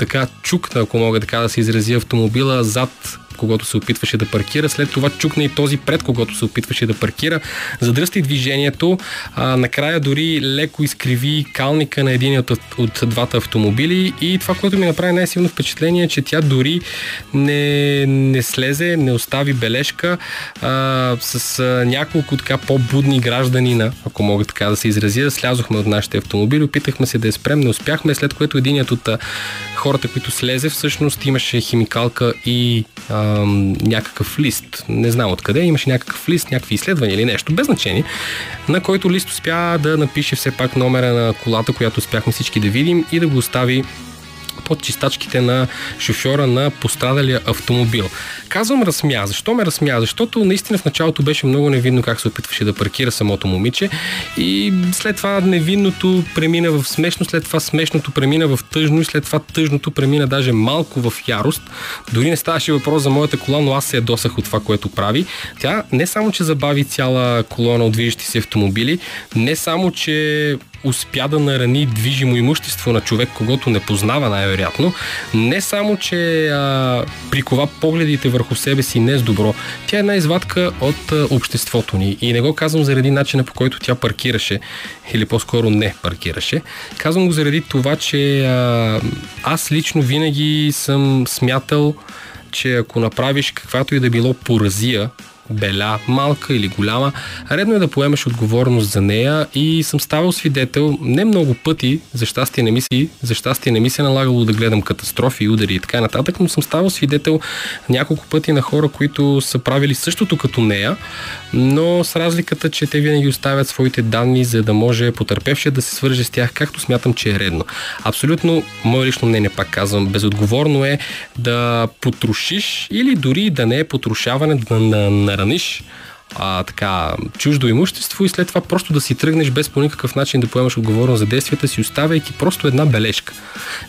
S1: така чукна, ако мога така да се изрази автомобила зад когато се опитваше да паркира. След това чукна и този пред когато се опитваше да паркира. Задръсти движението. А, накрая дори леко изкриви калника на един от, от двата автомобили и това, което ми направи най-силно впечатление е, че тя дори не, не слезе, не остави бележка а, с а, няколко така по-будни гражданина, ако мога така да се изразя. Слязохме от нашите автомобили, опитахме се да я спрем, не успяхме, след което единият от хората, които слезе, всъщност имаше химикалка и а, някакъв лист, не знам откъде, имаше някакъв лист, някакви изследвания или нещо, без значение, на който лист успя да напише все пак номера на колата, която успяхме всички да видим и да го остави под чистачките на шофьора на пострадалия автомобил. Казвам разсмя. Защо ме разсмя? Защото наистина в началото беше много невинно как се опитваше да паркира самото момиче и след това невинното премина в смешно, след това смешното премина в тъжно и след това тъжното премина даже малко в ярост. Дори не ставаше въпрос за моята кола, но аз се ядосах от това, което прави. Тя не само, че забави цяла колона от движещи се автомобили, не само, че успя да нарани движимо имущество на човек, когато не познава най-вероятно, не само, че а, прикова погледите върху себе си не с добро, тя е една извадка от а, обществото ни. И не го казвам заради начина по който тя паркираше, или по-скоро не паркираше. Казвам го заради това, че а, аз лично винаги съм смятал, че ако направиш каквато и да било поразия беля, малка или голяма, редно е да поемеш отговорност за нея и съм ставал свидетел не много пъти, за щастие не ми се, за щастие не ми се е налагало да гледам катастрофи, удари и така нататък, но съм ставал свидетел няколко пъти на хора, които са правили същото като нея, но с разликата, че те винаги оставят своите данни, за да може потърпевшия да се свърже с тях, както смятам, че е редно. Абсолютно, мое лично мнение, пак казвам, безотговорно е да потрошиш или дори да не е потрушаване, да нараниш а, така, чуждо имущество и след това просто да си тръгнеш без по никакъв начин да поемаш отговорност за действията си, оставяйки просто една бележка.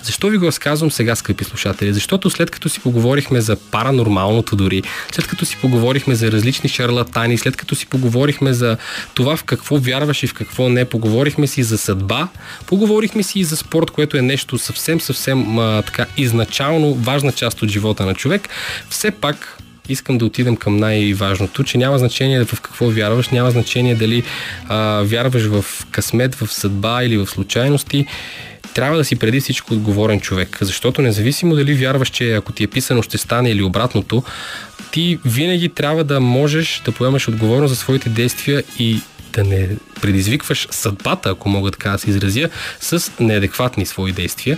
S1: Защо ви го разказвам сега, скъпи слушатели? Защото след като си поговорихме за паранормалното дори, след като си поговорихме за различни шарлатани, след като си поговорихме за това в какво вярваш и в какво не, поговорихме си за съдба, поговорихме си и за спорт, което е нещо съвсем, съвсем а, така изначално важна част от живота на човек, все пак искам да отидем към най-важното, че няма значение в какво вярваш, няма значение дали а, вярваш в късмет, в съдба или в случайности. Трябва да си преди всичко отговорен човек, защото независимо дали вярваш, че ако ти е писано ще стане или обратното, ти винаги трябва да можеш да поемаш отговорност за своите действия и да не предизвикваш съдбата, ако мога така да се изразя, с неадекватни свои действия.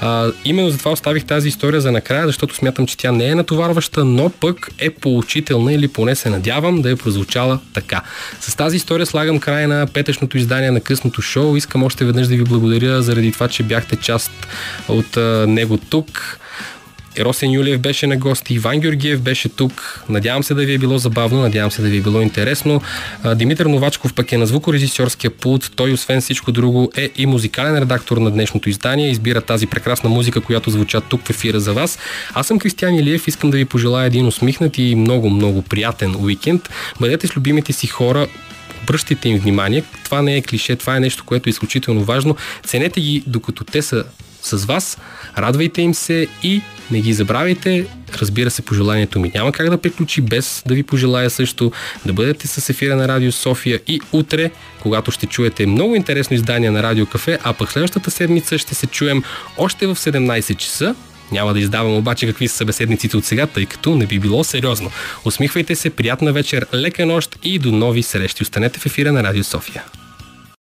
S1: А, именно затова оставих тази история за накрая, защото смятам, че тя не е натоварваща, но пък е поучителна или поне се надявам да е прозвучала така. С тази история слагам край на петъчното издание на късното шоу. Искам още веднъж да ви благодаря заради това, че бяхте част от а, него тук. Росен Юлиев беше на гости, Иван Георгиев беше тук. Надявам се да ви е било забавно, надявам се да ви е било интересно. Димитър Новачков пък е на звукорежисьорския пулт. Той, освен всичко друго, е и музикален редактор на днешното издание. Избира тази прекрасна музика, която звуча тук в ефира за вас. Аз съм Кристиан Илиев, искам да ви пожелая един усмихнат и много, много приятен уикенд. Бъдете с любимите си хора, обръщайте им внимание. Това не е клише, това е нещо, което е изключително важно. Ценете ги докато те са с вас, радвайте им се и не ги забравяйте. Разбира се, пожеланието ми няма как да приключи без да ви пожелая също да бъдете с ефира на Радио София и утре, когато ще чуете много интересно издание на Радио Кафе, а пък следващата седмица ще се чуем още в 17 часа. Няма да издавам обаче какви са събеседниците от сега, тъй като не би било сериозно. Усмихвайте се, приятна вечер, лека нощ и до нови срещи. Останете в ефира на Радио София.